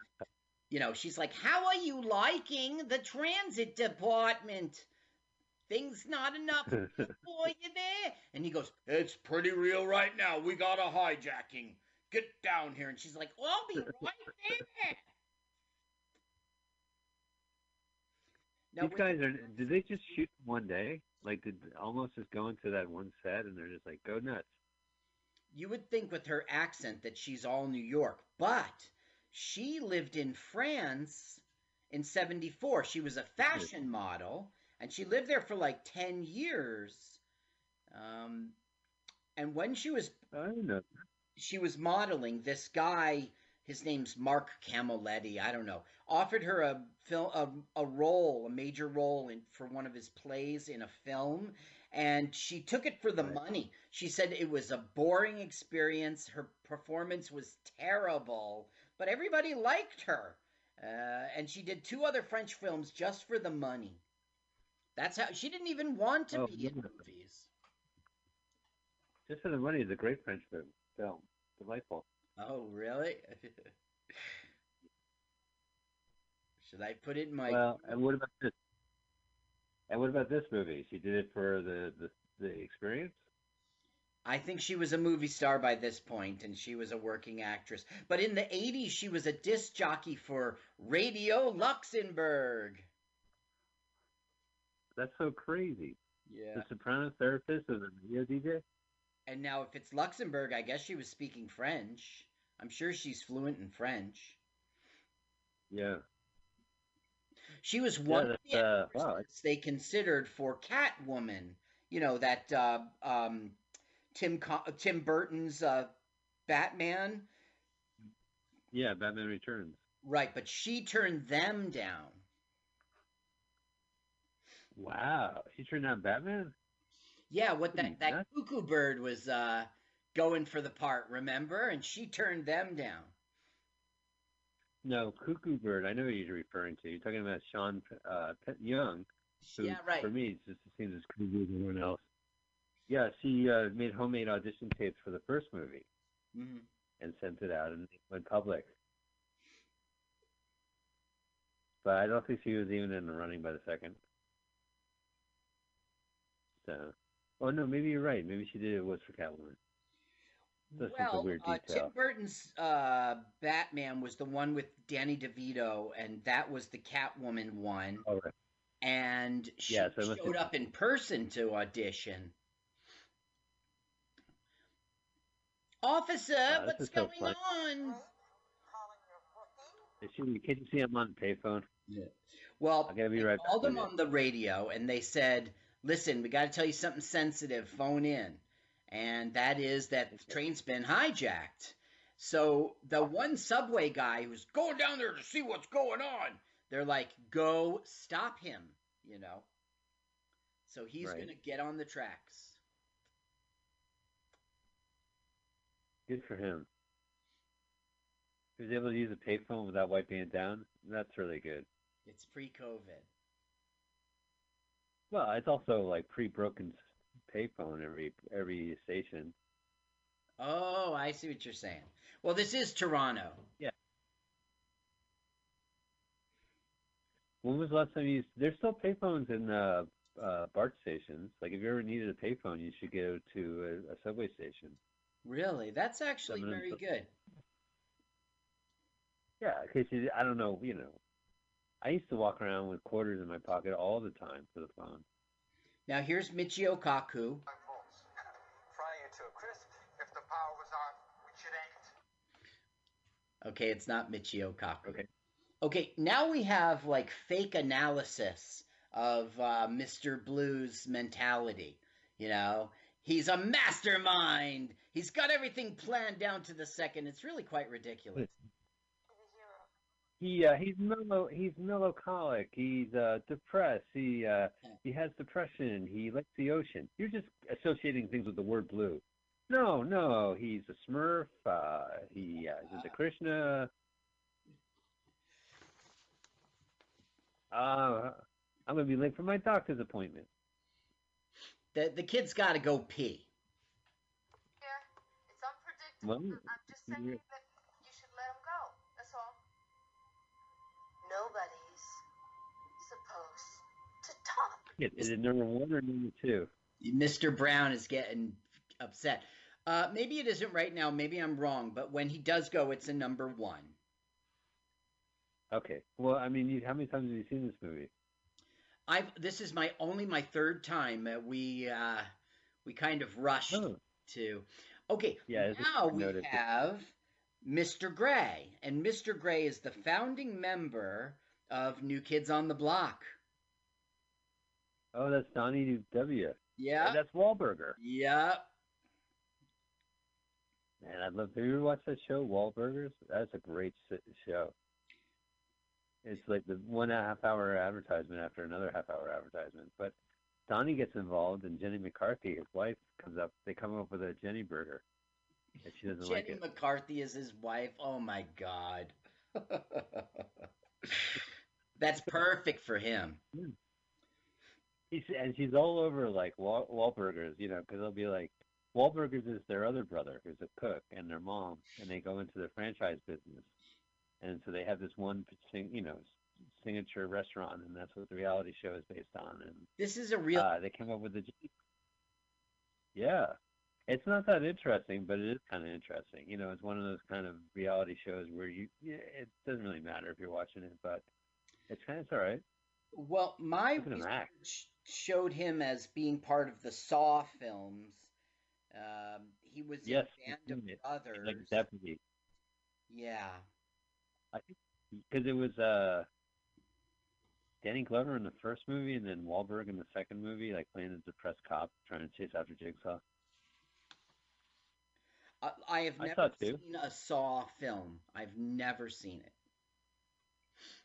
you know, she's like, How are you liking the transit department? Things not enough for you there? And he goes, It's pretty real right now. We got a hijacking. Get down here. And she's like, I'll be right there. Now, These guys are. Did they just shoot one day? Like, did Olmos just go into that one set and they're just like, go nuts. You would think with her accent that she's all New York, but she lived in France in 74. She was a fashion model and she lived there for like 10 years. Um, and when she was I know. she was modeling this guy his name's Marc Camoletti, I don't know, offered her a film a, a role, a major role in for one of his plays in a film and she took it for the money. She said it was a boring experience. Her performance was terrible, but everybody liked her. Uh, and she did two other French films just for the money. That's how she didn't even want to Oh, be in movies. Just for the money is a great French film. Film. Delightful. Oh, really? Should I put it in my Well, and what about this? And what about this movie? She did it for the the, the experience. I think she was a movie star by this point, and she was a working actress. But in the 80s, she was a disc jockey for Radio Luxembourg. That's so crazy. Yeah. The soprano therapist of the radio DJ. And now, if it's Luxembourg, I guess she was speaking French. I'm sure she's fluent in French. Yeah. She was one of the uh, wow. they considered for Catwoman. You know that uh, um, Tim Co- Tim Burton's uh, Batman, Yeah, Batman Returns. right? But she turned them down. Wow. She turned down Batman? Yeah, what that that cuckoo bird was uh, going for the part, remember? And she turned them down. No, Cuckoo Bird. I know who you're referring to. You're talking about Sean uh, Young. Who, Yeah, right. For me, it just seems as crazy as everyone else. Yeah, she uh, made homemade audition tapes for the first movie hmm and sent it out, and it went public. But I don't think she was even in the running by the second. So, oh no, maybe you're right. Maybe she did it was for Catwoman. This well, is a weird detail. Uh, Tim Burton's uh, Batman was the one with Danny DeVito, and that was the Catwoman one. Oh, right. And she yeah, so showed up in person to audition. Officer, uh, what's going so on? Is she, can you see him on payphone? Yeah. Well, I gotta be right called them on the radio, and they said, "Listen, we got to tell you something sensitive. Phone in." And that is that the train's been hijacked. So the one subway guy who's going down there to see what's going on, they're like, "Go stop him," you know. So he's Right. going to get on the tracks. Good for him. He was able to use a payphone without wiping it down. That's really good. It's pre-COVID. Well, it's also like pre-broken s- payphone every every station. Oh, I see what you're saying. Well, this is Toronto. Yeah. When was the last time you used? There's still payphones in uh, uh, BART stations. Like if you ever needed a payphone, you should go to a, a subway station. Really? That's actually Seven very good. Yeah, you, I don't know, you know. I used to walk around with quarters in my pocket all the time for the phone. Now here's Michio Kaku. Fry you to a crisp. If the power was on, which it ain't. Okay, it's not Michio Kaku. Okay. Okay, now we have like fake analysis of uh, Mr. Blue's mentality. You know, he's a mastermind. He's got everything planned down to the second. It's really quite ridiculous. He uh, he's mellow. He's melancholic. He's uh, depressed. He uh, he has depression. He likes the ocean. You're just associating things with the word blue. No, no. He's a Smurf. Uh, he uh, is into Krishna. Uh, I'm gonna be late for my doctor's appointment. The the kid's got to go pee. It's unpredictable. Well, I'm just saying you're- that is it number one or number two? Mr. Brown is getting upset. Uh, maybe it isn't right now. Maybe I'm wrong. But when he does go, it's a number one. Okay. Well, I mean, you, how many times have you seen this movie? I've this is my only my third time. Uh, we uh, we kind of rushed Oh. to. Okay, Yeah, now we noticed it. have Mr. Gray, and Mr. Gray is the founding member of New Kids on the Block. Oh, that's Donnie W. Yeah. And that's Wahlburger. Yep. Man, I'd love. To. Have you ever watched that show, Wahlburgers? That's a great show. It's like the one and a half hour advertisement after another half hour advertisement. But Donnie gets involved, and Jenny McCarthy, his wife, comes up. They come up with a Jenny burger, and she doesn't like Jenny it. McCarthy is his wife. Oh my god. That's perfect for him. Hmm. And she's all over like Wal- Wahlburgers, you know, because they'll be like, Wahlburgers is their other brother who's a cook, and their mom, and they go into the franchise business, and so they have this one, you know, signature restaurant, and that's what the reality show is based on. And This is a real uh, they came up with the, yeah, it's not that interesting, but it is kind of interesting. You know, it's one of those kind of reality shows where you it doesn't really matter if you're watching it, but it's kind of it's all right. Well, my Look at him research showed him as being part of the Saw films. Um, he was Yes, in Band of it. Brothers. like deputy. Yeah. I think because it was uh Danny Glover in the first movie and then Wahlberg in the second movie, like playing a depressed cop trying to chase after Jigsaw. I, I have I never it too. seen a Saw film. I've never seen it.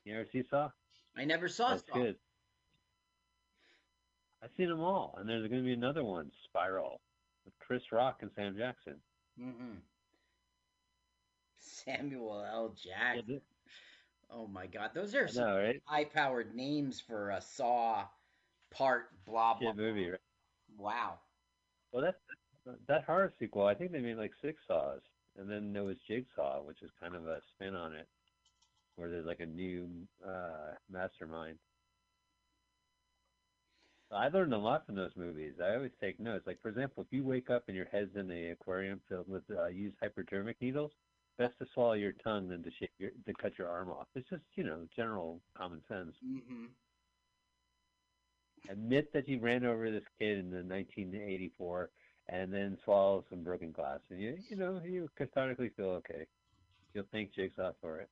You ever see Saw? I never saw That's Saw. good. I've seen them all, and there's going to be another one, Spiral, with Chris Rock and Sam Jackson. hmm Samuel L. Jackson. Oh my God, those are some know, right? high-powered names for a Saw part. Blah blah. Shit movie, right? Wow. Well, that that horror sequel, I think they made like six Saws, and then there was Jigsaw, which is kind of a spin on it, where there's like a new uh, mastermind. I learned a lot from those movies. I always take notes. Like for example, if you wake up and your head's in the aquarium filled with uh, used hypodermic needles, best to swallow your tongue than to shave your to cut your arm off. It's just you know general common sense. Mm-hmm. Admit that you ran over this kid in the 1984 and then swallow some broken glass, and you you know you cathartically feel okay. You'll thank Jigsaw for it.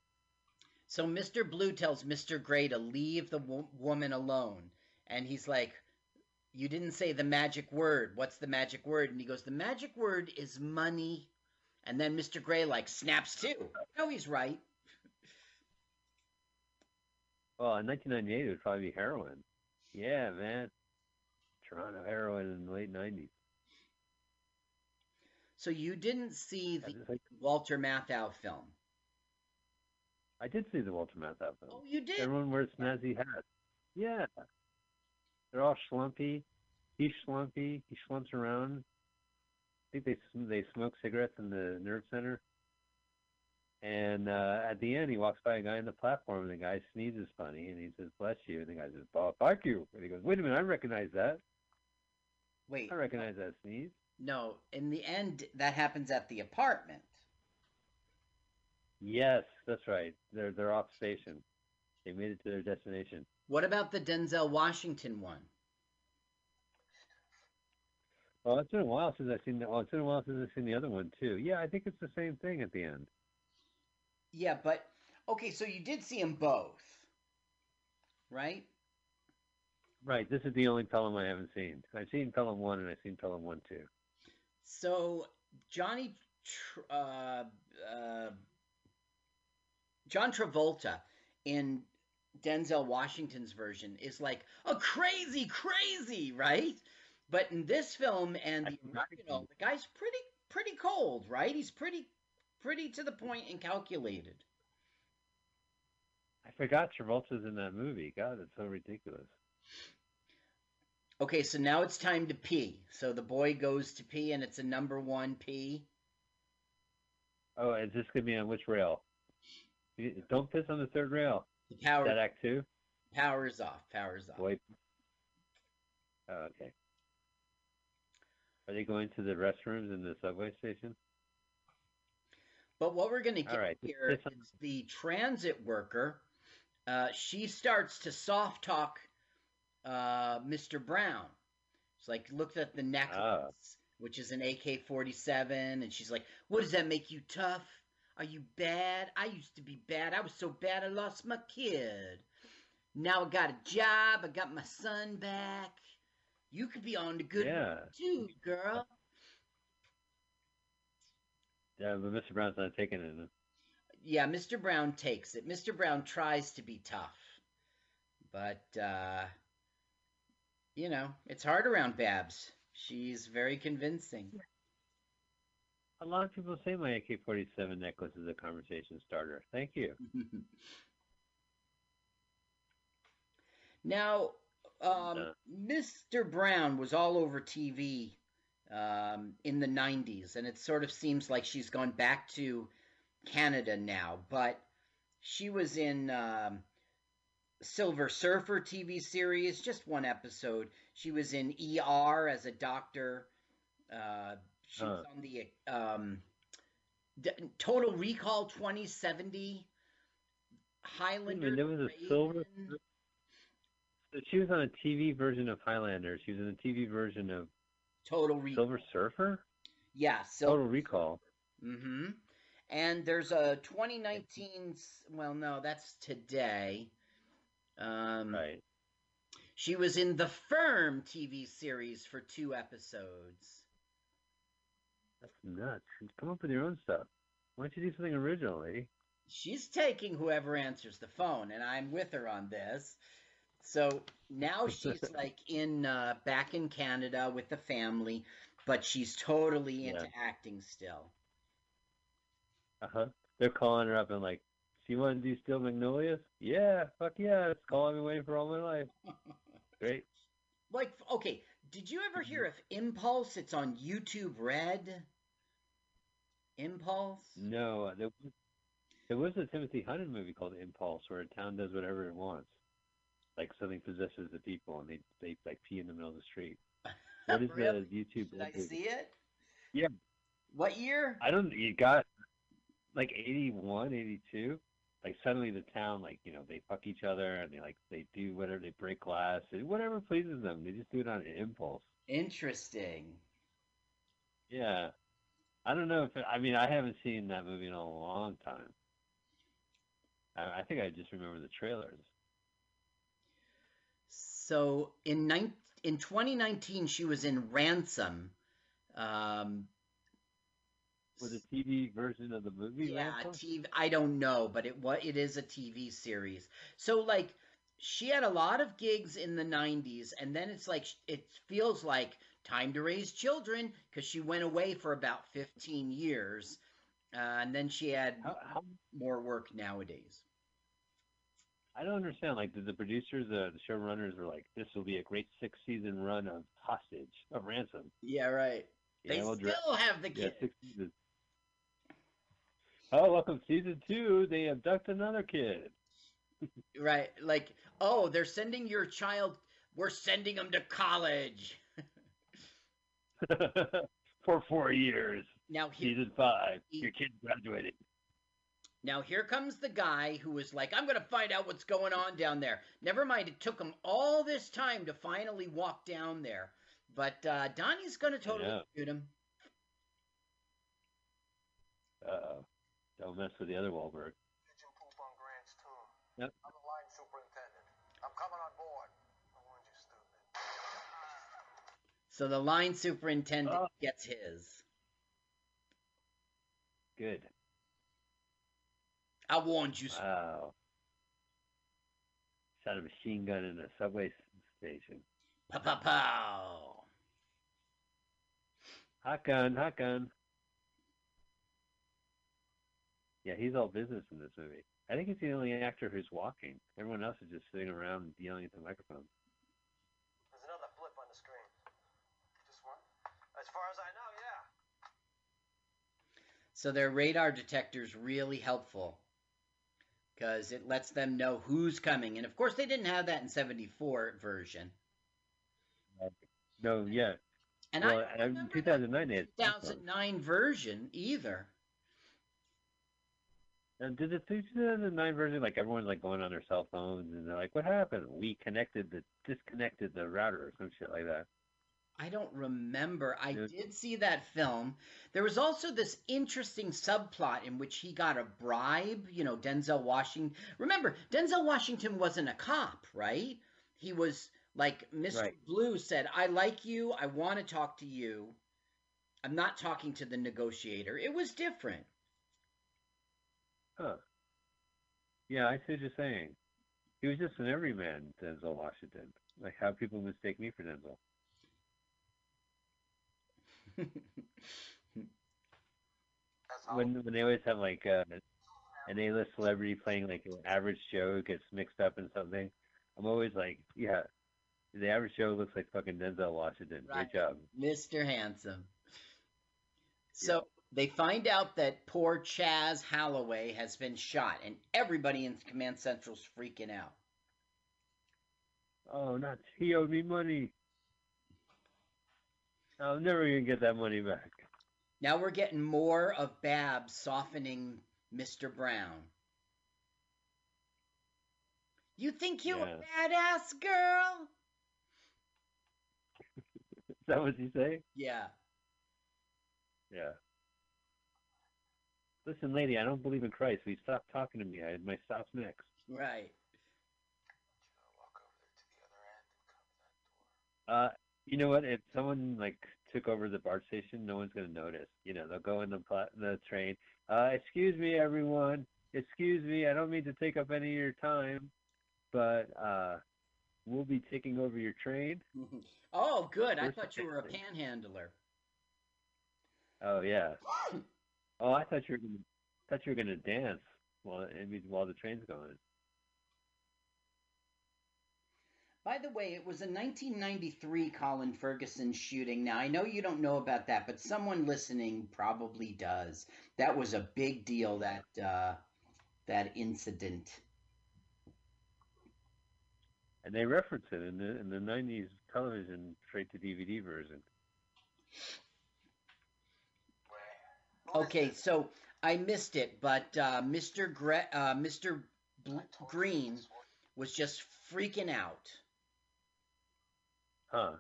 So Mr. Blue tells Mr. Gray to leave the wo- woman alone, and he's like, "You didn't say the magic word. What's the magic word?" And he goes, "The magic word is money." And then Mr. Gray like snaps too. No, he's right. Well, in 1998, it would probably be heroin. Yeah, man. Toronto heroin in the late 90s. So you didn't see the like- Walter Matthau film. I did see the Walter Matthau film. Oh, you did? Everyone wears snazzy hats. Yeah. They're all schlumpy. He's schlumpy. He slumps around. I think they they smoke cigarettes in the nerve center. And uh, at the end, he walks by a guy on the platform, and the guy sneezes funny, and he says, "Bless you." And the guy says, "Oh, thank you." And he goes, "Wait a minute, I recognize that. Wait. I recognize that sneeze." No, in the end, that happens at the apartment. Yes, that's right. They're they're off station. They made it to their destination. What about the Denzel Washington one? Well, it's been a while since I've seen the. Well, it's been a while since I've seen the other one too. Yeah, I think it's the same thing at the end. Yeah, but okay, so you did see them both, right? Right. This is the only Pelham I haven't seen. I've seen Pelham one and I've seen Pelham one too. So Johnny, Tr- uh, uh, John Travolta in Denzel Washington's version is like a crazy, crazy, right? But in this film and the original, the guy's pretty, pretty cold, right? He's pretty, pretty to the point and calculated. I forgot Travolta's in that movie. God, it's so ridiculous. Okay, so now it's time to pee. So the boy goes to pee, and it's a number one pee. Oh, is this gonna be on which rail? Don't piss on the third rail. The power, Is that Act two? powers off, powers off. Boy. Oh, okay. Are they going to the restrooms in the subway station? But what we're going to get right, here is the transit worker. Uh, she starts to soft talk uh, Mr. Brown. She's like, looked at the necklace, Ah. which is an AK 47, and she's like, What does that make you tough? Are you bad? I used to be bad. I was so bad I lost my kid. Now I got a job. I got my son back. You could be on the good Yeah. too, girl. Yeah, but Mr. Brown's not taking it. yeah, Mr. Brown takes it. Mr. Brown tries to be tough. But uh you know, it's hard around Babs. She's very convincing. A lot of people say my AK-47 necklace is a conversation starter. Thank you. now, um, Uh. Mr. Brown was all over TV um, in the 90s, and it sort of seems like she's gone back to Canada now. But she was in um, Silver Surfer TV series, just one episode. She was in ER as a doctor. Uh, she was Huh. on the um, D- Total Recall 2070. Highlander. there was a silver. So she was on a TV version of Highlander. She was in a TV version of Total Recall. Silver Surfer. Yeah, Silver. Total Recall. Mm-hmm. And there's a 2019. Well, no, that's today. Um, right. She was in the Firm TV series for two episodes. That's nuts. Come up with your own stuff. Why don't you do something original, lady? She's taking whoever answers the phone, and I'm with her on this. So now she's like in uh, back in Canada with the family, but she's totally into Yeah. acting still. Uh huh. They're calling her up and like, "So you want to do Steel Magnolias?" Yeah, fuck yeah. It's call I've been waiting for all my life. Great. Like, okay, did you ever hear of Impulse? It's on YouTube Red. Impulse? No, uh, there was, there was a Timothy Hunter movie called Impulse, where a town does whatever it wants. Like something possesses the people, and they they like pee in the middle of the street. What is Really? the YouTube? Did I movie? see it? Yeah. What year? I don't. You got like 81, 82. Like suddenly the town, like you know, they fuck each other and they like they do whatever, they break glass, and whatever pleases them. They just do it on an impulse. Interesting. Yeah. I don't know if it, I mean I haven't seen that movie in a long time. I, I think I just remember the trailers. So in nine, in 2019, she was in Ransom. Um, Was a TV version of the movie? yeah, TV. I don't know, but it what it is a TV series. So like, she had a lot of gigs in the 90s, and then it's like it feels like time to raise children because she went away for about 15 years, uh, and then she had How, how, more work nowadays. I don't understand. Like, did the producers, uh, the showrunners, were like, "This will be a great six-season run of Hostage of Ransom." Yeah, right. You They know, dra- still have the yeah, six seasons. Oh, welcome season two. They abduct another kid. Right. Like, oh, they're sending your child. We're sending them to college. For four years. Now he, Season five. Your kid graduated. now here comes the guy who was like, I'm gonna find out what's going on down there. Never mind, it took him all this time to finally walk down there. But uh, Donnie's gonna totally Yeah. shoot him. Uh, don't mess with the other Wahlberg. Pigeon poop on Grant's tour. Yep. I'm the line superintendent. I'm coming on board. I warned you, stupid. So the line superintendent Oh. gets his. Good. I warned you. Wow. Shot a machine gun in a subway station. Pow pow pow. Hot gun, hot gun. Yeah, he's all business in this movie. I think he's the only actor who's walking. Everyone else is just sitting around yelling at the microphone. There's another blip on the screen. Just one? As far as I know, yeah. So their radar detector's really helpful because it lets them know who's coming. And of course, they didn't have that in 74 version. No, yeah. And well, I don't in 2009 they had cell phones. 2009 version either. And did the 2009 version like everyone's like going on their cell phones and they're like, "What happened? We connected the disconnected the router or some shit like that." I don't remember. I Yeah. did see that film. There was also this interesting subplot in which he got a bribe, you know, Denzel Washington. Remember, Denzel Washington wasn't a cop, right? He was like Mr. Right. Blue said, "I like you. I want to talk to you. I'm not talking to the negotiator." It was different. Huh. Yeah, I see what you're saying. He was just an everyman, Denzel Washington. Like how people mistake me for Denzel. when when they always have like uh, an A-list celebrity playing like an average Joe who gets mixed up in something, I'm always like, yeah, the average Joe looks like fucking Denzel Washington. Right. Great job. Mr. Handsome. So they find out that poor Chaz Holloway has been shot, and everybody in Command Central's freaking out. Oh, not he owed me money. I'm never gonna get that money back. Now we're getting more of Bab softening Mr. Brown. You think you Yeah. a badass girl? Is that what you say? Yeah. Yeah. Listen, lady, I don't believe in Christ. Will you stop talking to me? I my stop's next. Right. Uh, you know what? If someone like took over the BART station, no one's gonna notice. You know, they'll go in the pla- the train. Uh, excuse me, everyone. Excuse me. I don't mean to take up any of your time, but uh, we'll be taking over your train. Oh, good. I thought you were a panhandler. Oh yeah. Oh, I thought you were gonna thought you were gonna dance while while the train's going. By the way, it was a 1993 Colin Ferguson shooting. Now, I know you don't know about that, but someone listening probably does. That was a big deal, that, uh, that incident. And they reference it in the in the '90s television straight to DVD version. Okay, so I missed it, but uh, Mr. Gre- uh, Mr. Bl- Green was just freaking out. Huh?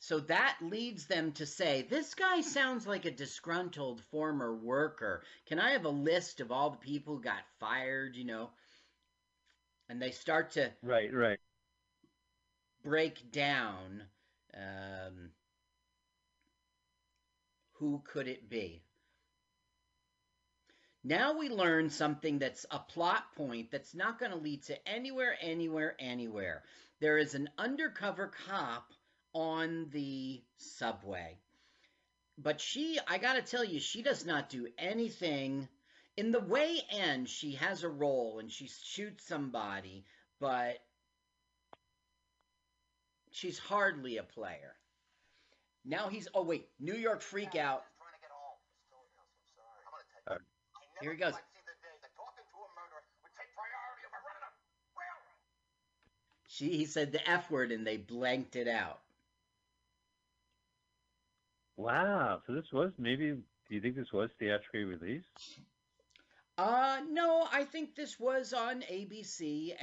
So that leads them to say, This guy sounds like a disgruntled former worker. Can I have a list of all the people who got fired, you know? And they start to Right, right. break down um, who could it be. Now we learn something that's a plot point that's not going to lead to anywhere, anywhere, anywhere. There is an undercover cop on the subway. But she, I got to tell you, she does not do anything. In the way end, she has a role and she shoots somebody, but she's hardly a player. Now he's, oh wait, New York freak out. Uh, Here he goes. She, he said the F word and they blanked it out. Wow. So this was maybe. Do you think this was theatrically released? Uh, no, I think this was on ABC